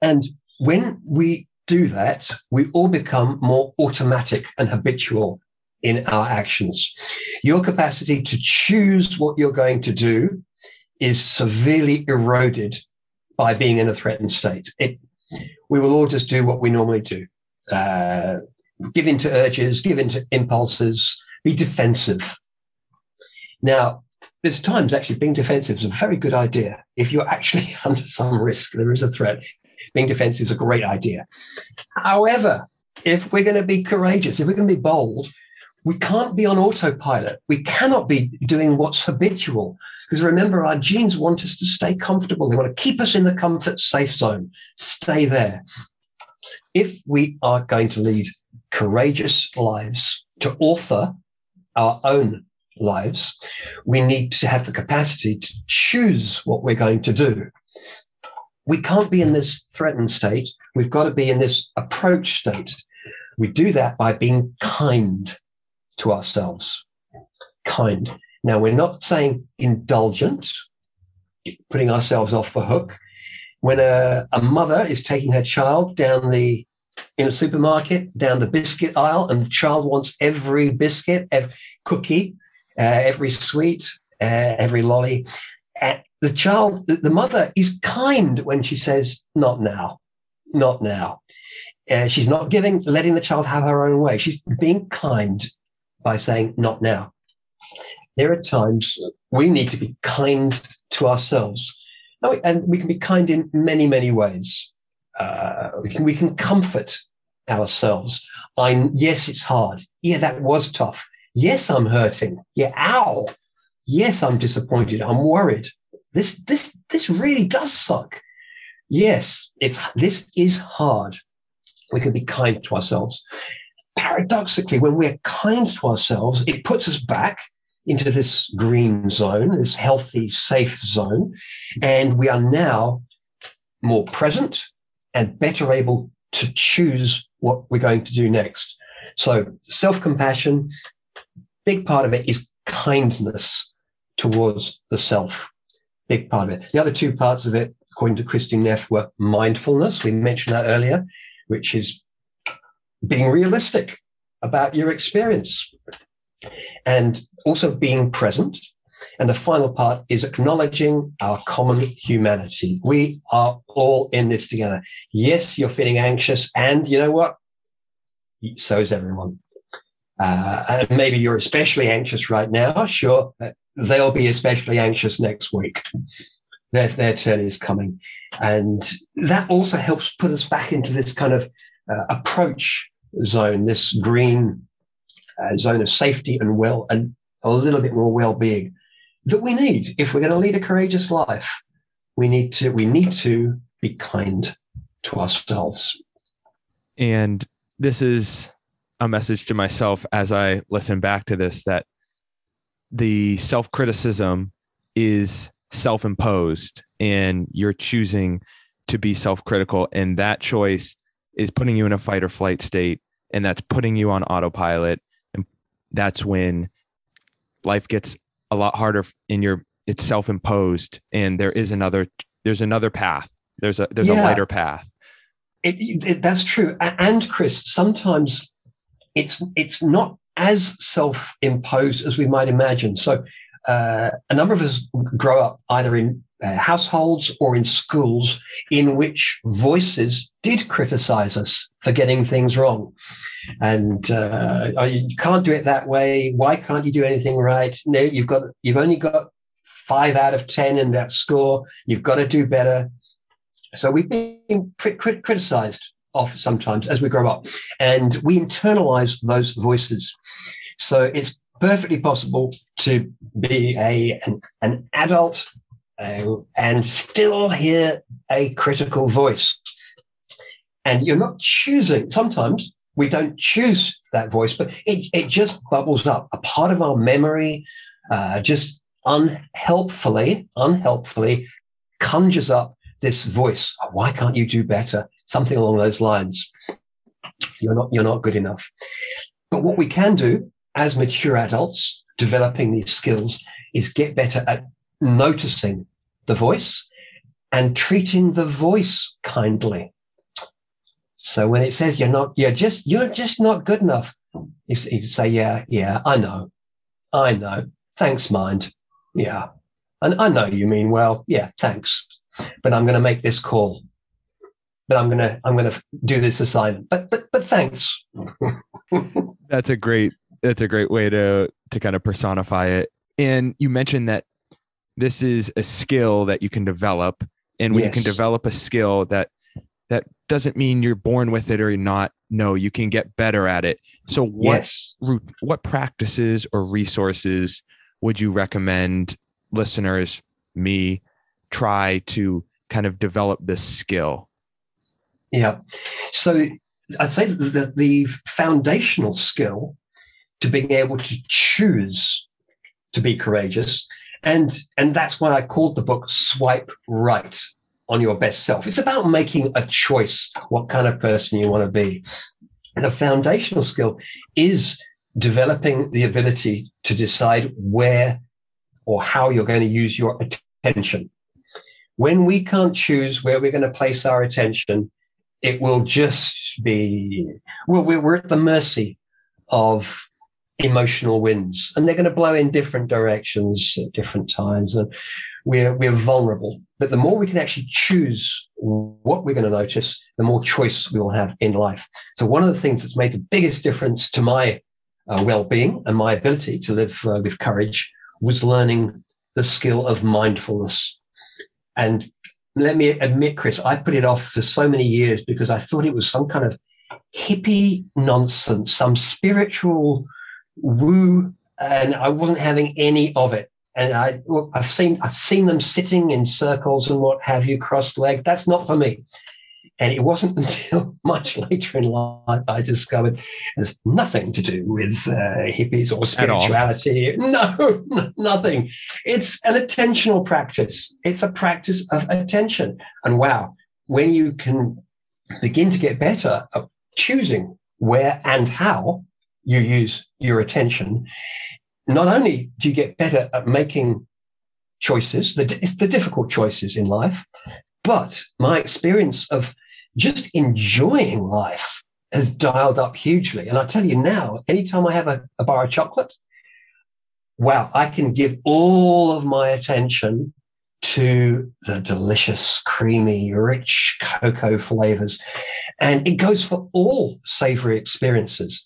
and when we do that, we all become more automatic and habitual in our actions. Your capacity to choose what you're going to do is severely eroded by being in a threatened state. It, we will all just do what we normally do uh, give in to urges, give in to impulses, be defensive. Now, there's times actually being defensive is a very good idea. If you're actually [LAUGHS] under some risk, there is a threat, being defensive is a great idea. However, if we're going to be courageous, if we're going to be bold, we can't be on autopilot. We cannot be doing what's habitual. Because remember, our genes want us to stay comfortable. They want to keep us in the comfort safe zone. Stay there. If we are going to lead courageous lives, to author our own lives, we need to have the capacity to choose what we're going to do. We can't be in this threatened state. We've got to be in this approach state. We do that by being kind to ourselves. Kind. Now, we're not saying indulgent, putting ourselves off the hook. When a, a mother is taking her child down the in a supermarket down the biscuit aisle, and the child wants every biscuit, every cookie, uh, every sweet, uh, every lolly. Uh, the child, the, the mother is kind when she says, "Not now, not now." Uh, she's not giving, letting the child have her own way. She's being kind by saying, "Not now." There are times we need to be kind to ourselves, and we, can be kind in many, many ways. Uh, we can we can comfort ourselves. I yes, it's hard. Yeah, that was tough. Yes, I'm hurting. Yeah, ow. Yes, I'm disappointed. I'm worried. This this this really does suck. Yes, it's this is hard. We can be kind to ourselves. Paradoxically, when we're kind to ourselves, it puts us back into this green zone, this healthy, safe zone, and we are now more present and better able to choose what we're going to do next. So, self compassion, big part of it is kindness towards the self. Big part of it. The other two parts of it, according to Kristin Neff, were mindfulness. We mentioned that earlier, which is being realistic about your experience and also being present. And the final part is acknowledging our common humanity. We are all in this together. Yes, you're feeling anxious. And you know what? so is everyone. Uh, and maybe you're especially anxious right now. Sure, they'll be especially anxious next week. Their, their turn is coming. And that also helps put us back into this kind of uh, approach zone, this green uh, zone of safety and well, and a little bit more well-being that we need if we're going to lead a courageous life. We need to we need to be kind to ourselves.
And this is a message to myself as I listen back to this that the self criticism is self imposed and you're choosing to be self critical. And that choice is putting you in a fight or flight state. And that's putting you on autopilot. And that's when life gets a lot harder in your, it's self imposed. And there is another, there's another path. There's a, there's yeah. a lighter path.
It, it, that's true. And Chris, sometimes it's it's not as self-imposed as we might imagine. So uh, a number of us grow up either in uh, households or in schools in which voices did criticize us for getting things wrong. And uh, oh, you can't do it that way. Why can't you do anything right? No, you've got you've only got five out of ten in that score. You've got to do better. So we've been crit- crit- criticized off sometimes as we grow up, and we internalize those voices. So it's perfectly possible to be a an, an adult uh, and still hear a critical voice. And you're not choosing. Sometimes we don't choose that voice, but it, it just bubbles up. A part of our memory uh, just unhelpfully, unhelpfully conjures up this voice. Why can't you do better? something along those lines. You're not, you're not good enough. But what we can do as mature adults developing these skills is get better at noticing the voice and treating the voice kindly. So when it says you're not, you're just, you're just not good enough, you, you say, yeah, yeah, I know. I know. Thanks, mind. Yeah. And I know you mean well. Yeah, thanks. But I'm going to make this call but I'm gonna I'm gonna do this assignment. But but but thanks. [LAUGHS]
that's a great that's a great way to to kind of personify it. And you mentioned that this is a skill that you can develop, and when yes. you can develop a skill that that doesn't mean you're born with it or you're not. No, you can get better at it. So what yes. what practices or resources would you recommend listeners, me, try to kind of develop this skill?
Yeah. So I'd say that the foundational skill to being able to choose to be courageous, and and that's why I called the book "Swipe Right on Your Best Self." It's about making a choice what kind of person you want to be. The foundational skill is developing the ability to decide where or how you're going to use your attention. When we can't choose where we're going to place our attention, it will just be, well, we're at the mercy of emotional winds and they're going to blow in different directions at different times. And we're, we're vulnerable. But the more we can actually choose what we're going to notice, the more choice we will have in life. So one of the things that's made the biggest difference to my uh, well-being and my ability to live uh, with courage was learning the skill of mindfulness. And let me admit, Chris, I put it off for so many years because I thought it was some kind of hippie nonsense, some spiritual woo, and I wasn't having any of it. And I, I've seen, I've seen them sitting in circles and what have you, crossed legged. That's not for me. And it wasn't [LAUGHS] until much later in life I discovered there's nothing to do with uh, hippies or spirituality. [LAUGHS] [LAUGHS] No, nothing. It's an attentional practice. It's a practice of attention. And wow, when you can begin to get better at choosing where and how you use your attention, not only do you get better at making choices, the, it's the difficult choices in life, but my experience of just enjoying life has dialed up hugely. And I tell you now, anytime I have a, a bar of chocolate, wow, I can give all of my attention to the delicious, creamy, rich cocoa flavors. And it goes for all savory experiences.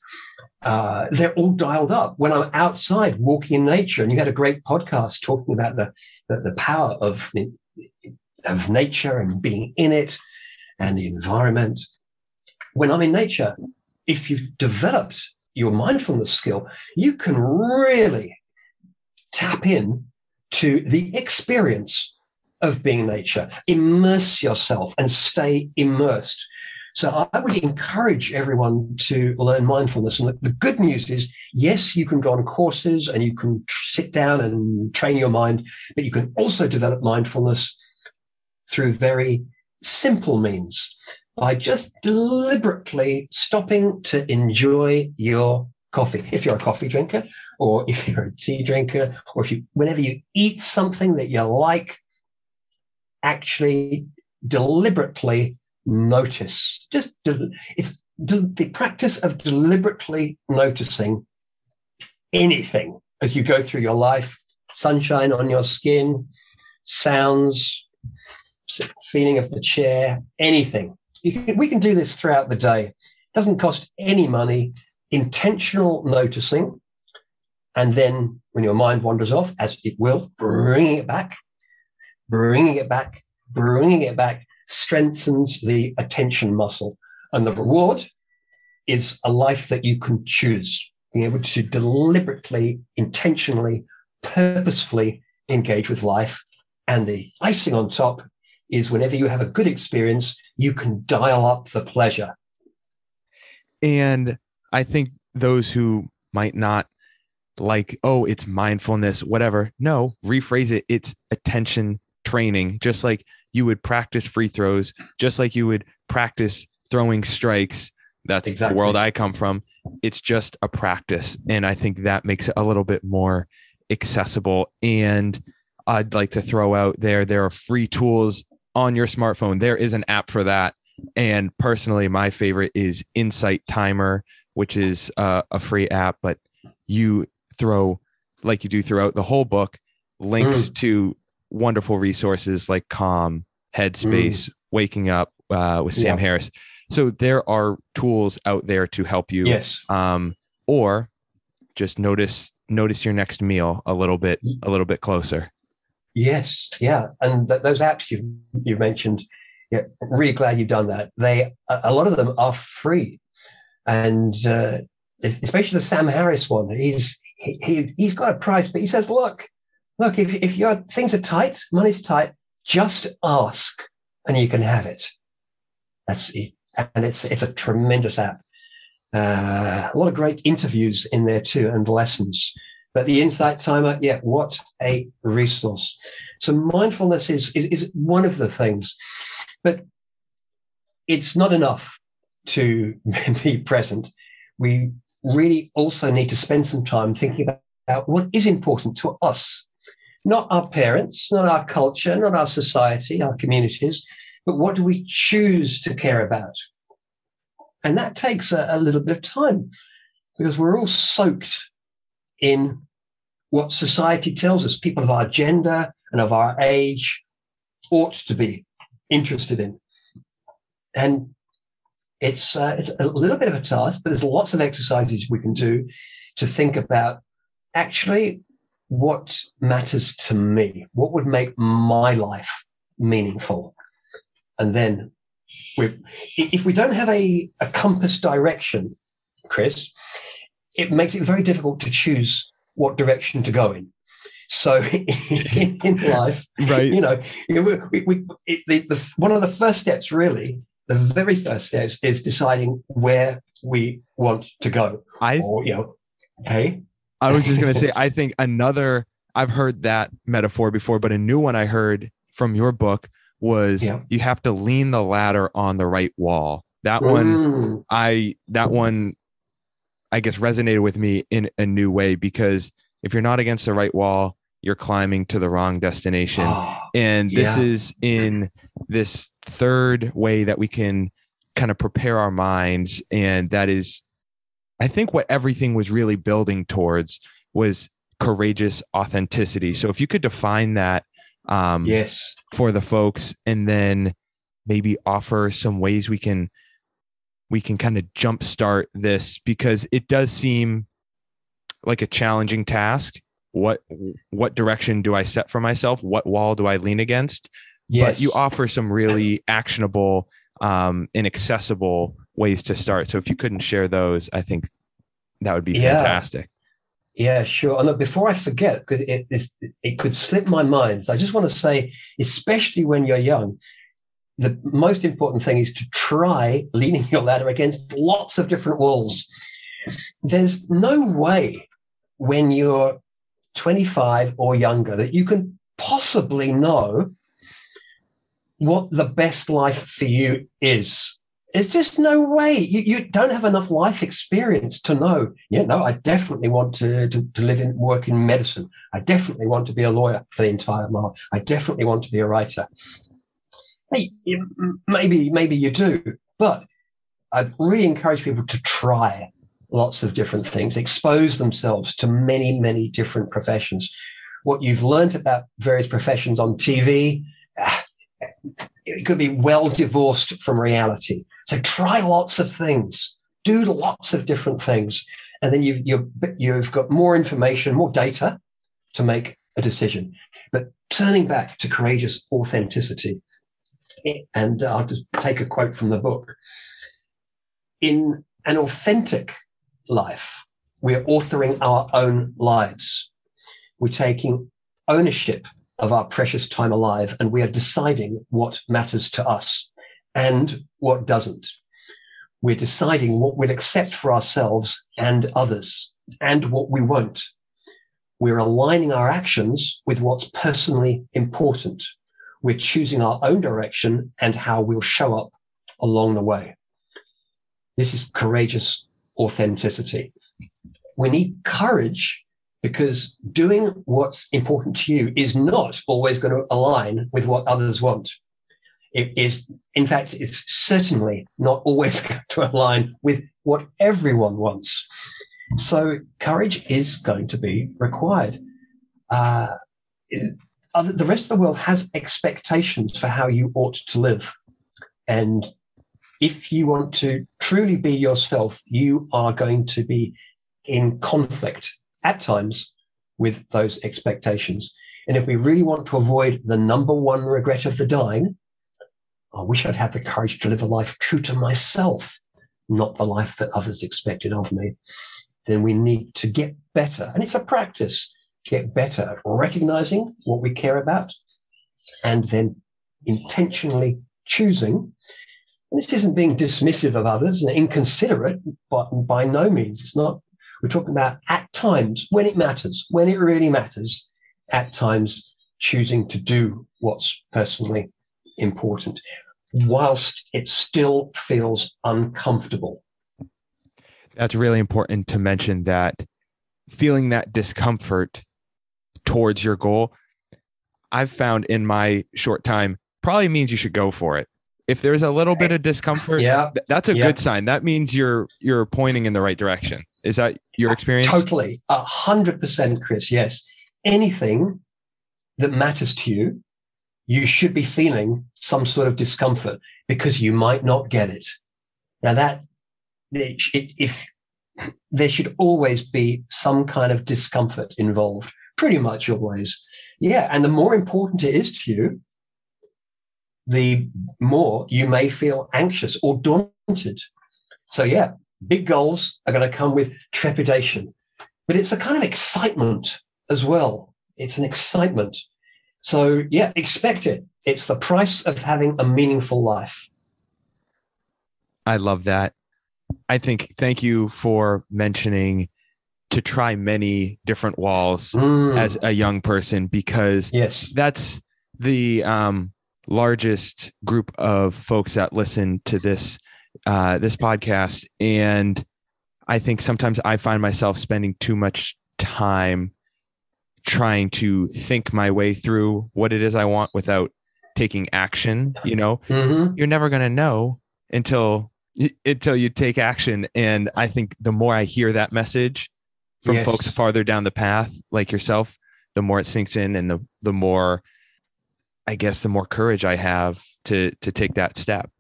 Uh, they're all dialed up. When I'm outside walking in nature, and you had a great podcast talking about the, the, the power of, of nature and being in it and the environment. When I'm in nature, if you've developed your mindfulness skill, you can really tap in to the experience of being nature. Immerse yourself and stay immersed. So I would encourage everyone to learn mindfulness. And the good news is, yes, you can go on courses and you can sit down and train your mind, but you can also develop mindfulness through very simple means by just deliberately stopping to enjoy your coffee. If you're a coffee drinker or if you're a tea drinker or if you, whenever you eat something that you like, actually deliberately notice. Just it's the practice of deliberately noticing anything as you go through your life sunshine on your skin, sounds, feeling of the chair, anything. Can, we can do this throughout the day. Doesn't cost any money. Intentional noticing. And then when your mind wanders off, as it will, bringing it back, bringing it back, bringing it back strengthens the attention muscle. And the reward is a life that you can choose, being able to deliberately, intentionally, purposefully engage with life. And the icing on top is whenever you have a good experience, you can dial up the pleasure.
And I think those who might not like, oh, it's mindfulness, whatever. No, rephrase it. It's attention training, just like you would practice free throws, just like you would practice throwing strikes. That's exactly. the world I come from. It's just a practice. And I think that makes it a little bit more accessible. And I'd like to throw out there there are free tools on your smartphone. There is an app for that. And personally, my favorite is Insight Timer, which is uh, a free app, but you throw, like you do throughout the whole book, links mm. to wonderful resources like Calm, Headspace, mm. Waking Up uh, with Sam yeah. Harris. So there are tools out there to help you.
Yes.
Um, or just notice notice your next meal a little bit a little bit closer.
Yes, yeah, and th- those apps you you mentioned, yeah, really glad you've done that. They a lot of them are free, and uh, especially the Sam Harris one. He's he, he he's got a price, but he says, look, look, if, if your things are tight, money's tight, just ask and you can have it. That's. And it's, it's a tremendous app. Uh, a lot of great interviews in there too and lessons. But the insight timer, yeah, what a resource. So mindfulness is, is, is one of the things, but it's not enough to [LAUGHS] be present. We really also need to spend some time thinking about what is important to us not our parents, not our culture, not our society, our communities, but what do we choose to care about? And that takes a, a little bit of time because we're all soaked in what society tells us people of our gender and of our age ought to be interested in. And it's uh, it's a little bit of a task, but there's lots of exercises we can do to think about actually what matters to me? What would make my life meaningful? And then we, if we don't have a, a compass direction, Chris, it makes it very difficult to choose what direction to go in. So [LAUGHS] in, life, right. you know, we, we, it, the, the, one of the first steps, really, the very first steps is deciding where we want to go.
I,
or, you know, hey,
I was just going [LAUGHS] to say, I think another, I've heard that metaphor before, but a new one I heard from your book was yeah. you have to lean the ladder on the right wall. That mm. one, I, that one, I guess resonated with me in a new way because if you're not against the right wall, you're climbing to the wrong destination. Oh, and this yeah. is in this third way that we can kind of prepare our minds. And that is I think what everything was really building towards was courageous authenticity. So if you could define that um,
Yes.
for the folks, and then maybe offer some ways we can we can kind of jumpstart this because it does seem like a challenging task. What what direction do I set for myself? What wall do I lean against?
Yes.
But you offer some really actionable um, and accessible ways to start. So if you couldn't share those, I think that would be
Yeah.
fantastic.
Yeah, sure. And look, before I forget, because it, it, it could slip my mind, so I just want to say, especially when you're young, the most important thing is to try leaning your ladder against lots of different walls. There's no way when you're 25 or younger that you can possibly know what the best life for you is. There's just no way. You, you don't have enough life experience to know. Yeah, no, I definitely want to, to, to live and work in medicine. I definitely want to be a lawyer for the entire life. I definitely want to be a writer. Hey, maybe, maybe you do, but I'd really encourage people to try lots of different things, expose themselves to many, many different professions. What you've learned about various professions on TV, ah, it could be well divorced from reality. So try lots of things, do lots of different things, and then you, you, you've got more information, more data to make a decision. But turning back to courageous authenticity, and I'll just take a quote from the book. In an authentic life, we're authoring our own lives. We're taking ownership of our precious time alive, and we are deciding what matters to us and what doesn't. We're deciding what we'll accept for ourselves and others and what we won't. We're aligning our actions with what's personally important. We're choosing our own direction and how we'll show up along the way. This is courageous authenticity. We need courage because doing what's important to you is not always going to align with what others want. It is, in fact, it's certainly not always [LAUGHS] going to align with what everyone wants. So courage is going to be required. Uh, the rest of the world has expectations for how you ought to live. And if you want to truly be yourself, you are going to be in conflict at times with those expectations. And if we really want to avoid the number one regret of the dying, I wish I'd had the courage to live a life true to myself, not the life that others expected of me. Then we need to get better. And it's a practice, get better at recognizing what we care about and then intentionally choosing. And this isn't being dismissive of others and inconsiderate, but by no means. It's not we're talking about at times when it matters, when it really matters, at times choosing to do what's personally important, whilst it still feels uncomfortable.
That's really important to mention that feeling that discomfort towards your goal, I've found in my short time probably means you should go for it. If there's a little bit of discomfort,
Yeah.
that's a
Yeah.
good sign. That means you're you're pointing in the right direction. Is that your experience?
Totally, a hundred percent, Chris. Yes, anything that matters to you, you should be feeling some sort of discomfort because you might not get it. Now that it, if there should always be some kind of discomfort involved, pretty much always. Yeah, and the more important it is to you, the more you may feel anxious or daunted. So yeah, big goals are going to come with trepidation, but it's a kind of excitement as well. It's an excitement. So yeah, expect it. It's the price of having a meaningful life.
I love that. I think thank you for mentioning to try many different walls
Mm,
as a young person because
yes.
that's the um, largest group of folks that listen to this uh, this podcast, and I think sometimes I find myself spending too much time trying to think my way through what it is I want without taking action. You know,
hmm
you're never going to know until until you take action, and I think the more I hear that message from
Yes.
folks farther down the path, like yourself, the more it sinks in, and the the more I guess the more courage I have to to take that step.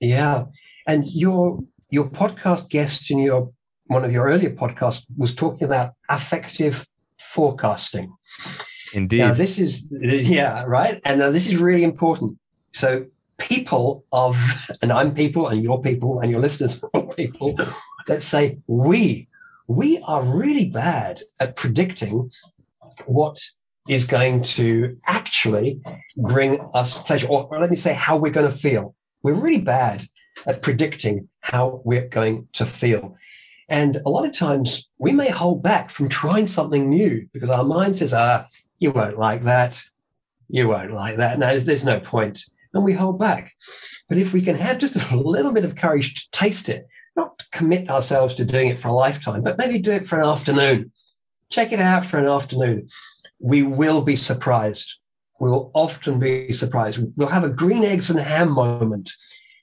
Yeah. And your your podcast guest in your one of your earlier podcasts was talking about affective forecasting.
Indeed.
Now this is yeah, right. And now this is really important. So people of [LAUGHS] and I'm people and your people and your listeners are all people that say we we are really bad at predicting what is going to actually bring us pleasure or let me say how we're going to feel we're really bad at predicting how we're going to feel and a lot of times we may hold back from trying something new because our mind says ah you won't like that you won't like that no there's, there's no point and we hold back but if we can have just a little bit of courage to taste it not commit ourselves to doing it for a lifetime, but maybe do it for an afternoon. Check it out for an afternoon. We will be surprised. We will often be surprised. We'll have a green eggs and ham moment.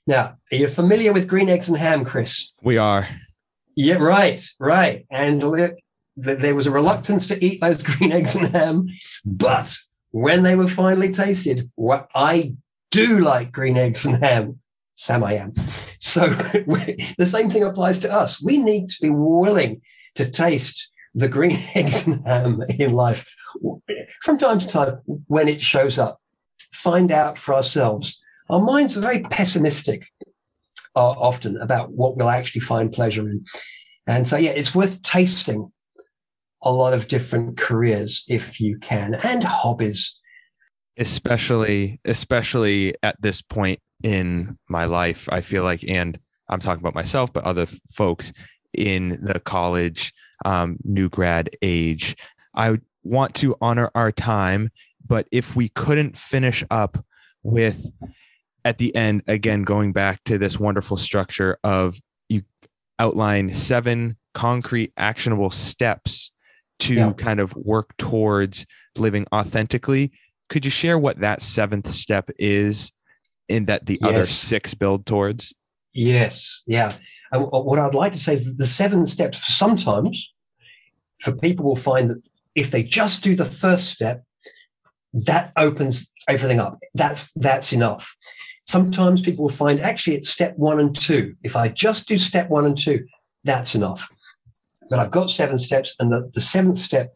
Now, are you familiar with green eggs and ham, Chris?
We are.
Yeah, right, right. And there was a reluctance to eat those [LAUGHS] green eggs and ham, but when they were finally tasted, what I do like green eggs and ham. Sam, I am. So [LAUGHS] the same thing applies to us. We need to be willing to taste the green [LAUGHS] eggs and ham in life from time to time when it shows up. Find out for ourselves. Our minds are very pessimistic uh, often about what we'll actually find pleasure in. And so, yeah, it's worth tasting a lot of different careers if you can and hobbies
especially especially at this point in my life. I feel like, and I'm talking about myself, but other folks in the college, um, new grad age. I want to honor our time, but if we couldn't finish up with at the end, again, going back to this wonderful structure of you outline seven concrete, actionable steps to yeah. kind of work towards living authentically. Could you share what that seventh step is in that the yes. other six build towards?
Yes, yeah. And uh, what I'd like to say is that the seven steps sometimes for people will find that if they just do the first step, that opens everything up. That's that's enough. Sometimes people will find actually it's step one and two. If I just do step one and two, that's enough. But I've got seven steps, and the, the seventh step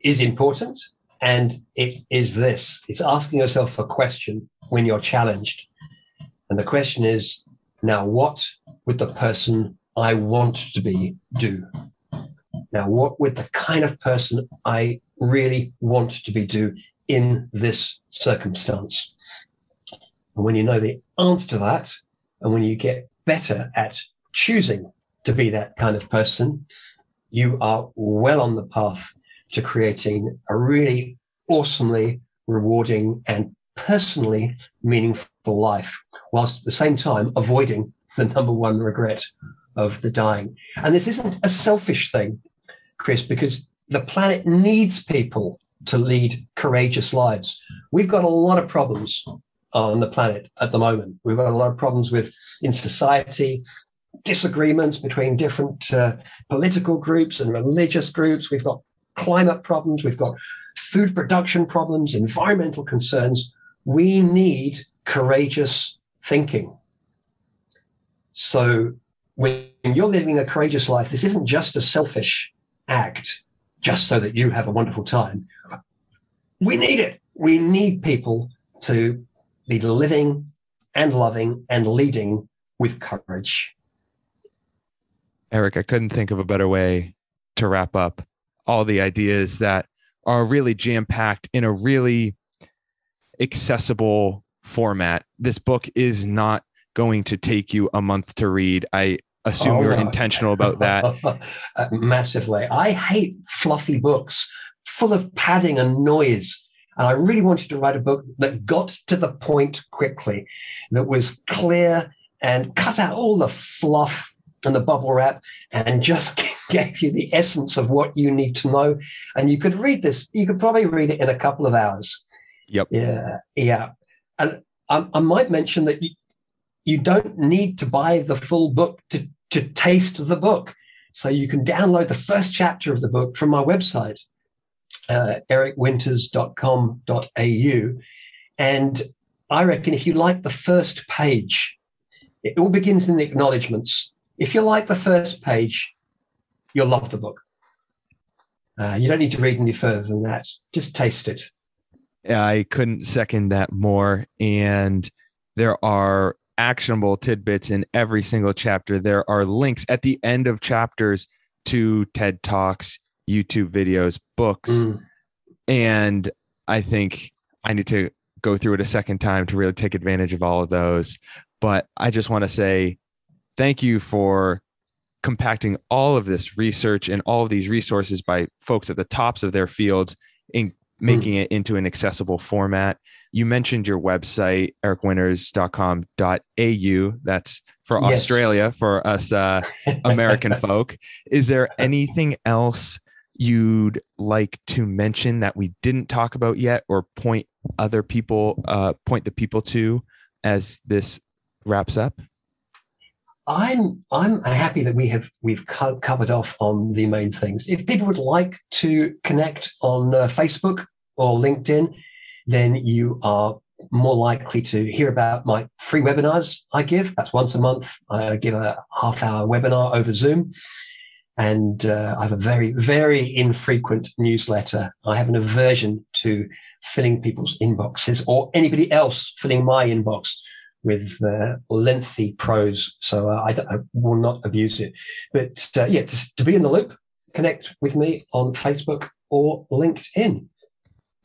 is important. And it is this it's asking yourself a question when you're challenged. And the question is now, what would the person I want to be do? Now, what would the kind of person I really want to be do in this circumstance? And when you know the answer to that, and when you get better at choosing to be that kind of person, you are well on the path to creating a really awesomely rewarding and personally meaningful life, whilst at the same time avoiding the number one regret of the dying. And this isn't a selfish thing, Chris, because the planet needs people to lead courageous lives. We've got a lot of problems on the planet at the moment. We've got a lot of problems with in society, disagreements between different uh, political groups and religious groups. We've got climate problems. We've got food production problems, environmental concerns we need courageous thinking. So when you're living a courageous life, this isn't just a selfish act just so that you have a wonderful time. We need it. We need people to be living and loving and leading with courage.
Eric, I couldn't think of a better way to wrap up all the ideas that are really jam packed in a really accessible format. This book is not going to take you a month to read. I assume oh, you're no. intentional about [LAUGHS] that.
uh, massively. I hate fluffy books full of padding and noise. And I really wanted to write a book that got to the point quickly, that was clear and cut out all the fluff and the bubble wrap and just [LAUGHS] gave you the essence of what you need to know. And you could read this, you could probably read it in a couple of hours.
Yep.
Yeah. Yeah. And I, I might mention that you, you don't need to buy the full book to, to taste the book. So you can download the first chapter of the book from my website, uh, ericwinters.com.au. And I reckon if you like the first page, it all begins in the acknowledgements. If you like the first page, you'll love the book. Uh, you don't need to read any further than that. Just taste it.
I couldn't second that more. And there are actionable tidbits in every single chapter. There are links at the end of chapters to TED Talks, YouTube videos, books.
Mm.
And I think I need to go through it a second time to really take advantage of all of those. But I just want to say thank you for compacting all of this research and all of these resources by folks at the tops of their fields in making it into an accessible format. You mentioned your website, ericwinters.com.au. That's for
Yes.
Australia, for us uh, [LAUGHS] American folk. Is there [LAUGHS] anything else you'd like to mention that we didn't talk about yet or point other people, uh, point the people to as this wraps up?
I'm I'm happy that we have we've co- covered off on the main things. If people would like to connect on uh, Facebook or LinkedIn, then you are more likely to hear about my free webinars I give. That's once a month. I give a half hour webinar over Zoom. And uh, I have a very, very infrequent newsletter. I have an aversion to filling people's inboxes or anybody else filling my inbox with uh, lengthy prose. So uh, I, I will not abuse it. But uh, yeah, to, to be in the loop, connect with me on Facebook or LinkedIn.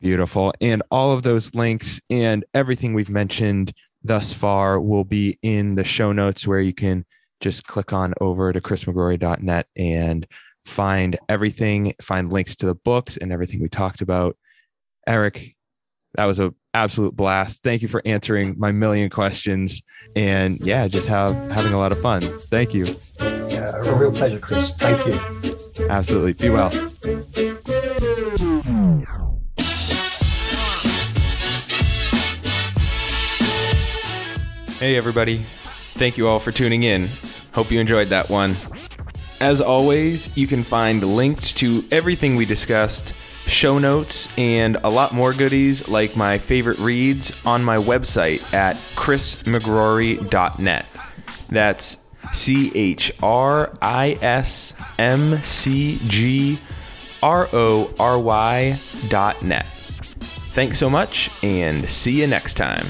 Beautiful. And all of those links and everything we've mentioned thus far will be in the show notes where you can just click on over to chrismcgrory.net and find everything, find links to the books and everything we talked about. Eric, that was a absolute blast. Thank you for answering my million questions and yeah, just have having a lot of fun. Thank you.
Uh, a real pleasure, Chris. Thank you.
Absolutely. Be well. Hey, everybody. Thank you all for tuning in. Hope you enjoyed that one. As always, you can find links to everything we discussed, show notes, and a lot more goodies like my favorite reads on my website at chrismcgrory.net. That's C H R I S M C G R O R Y dot net. Thanks so much and see you next time.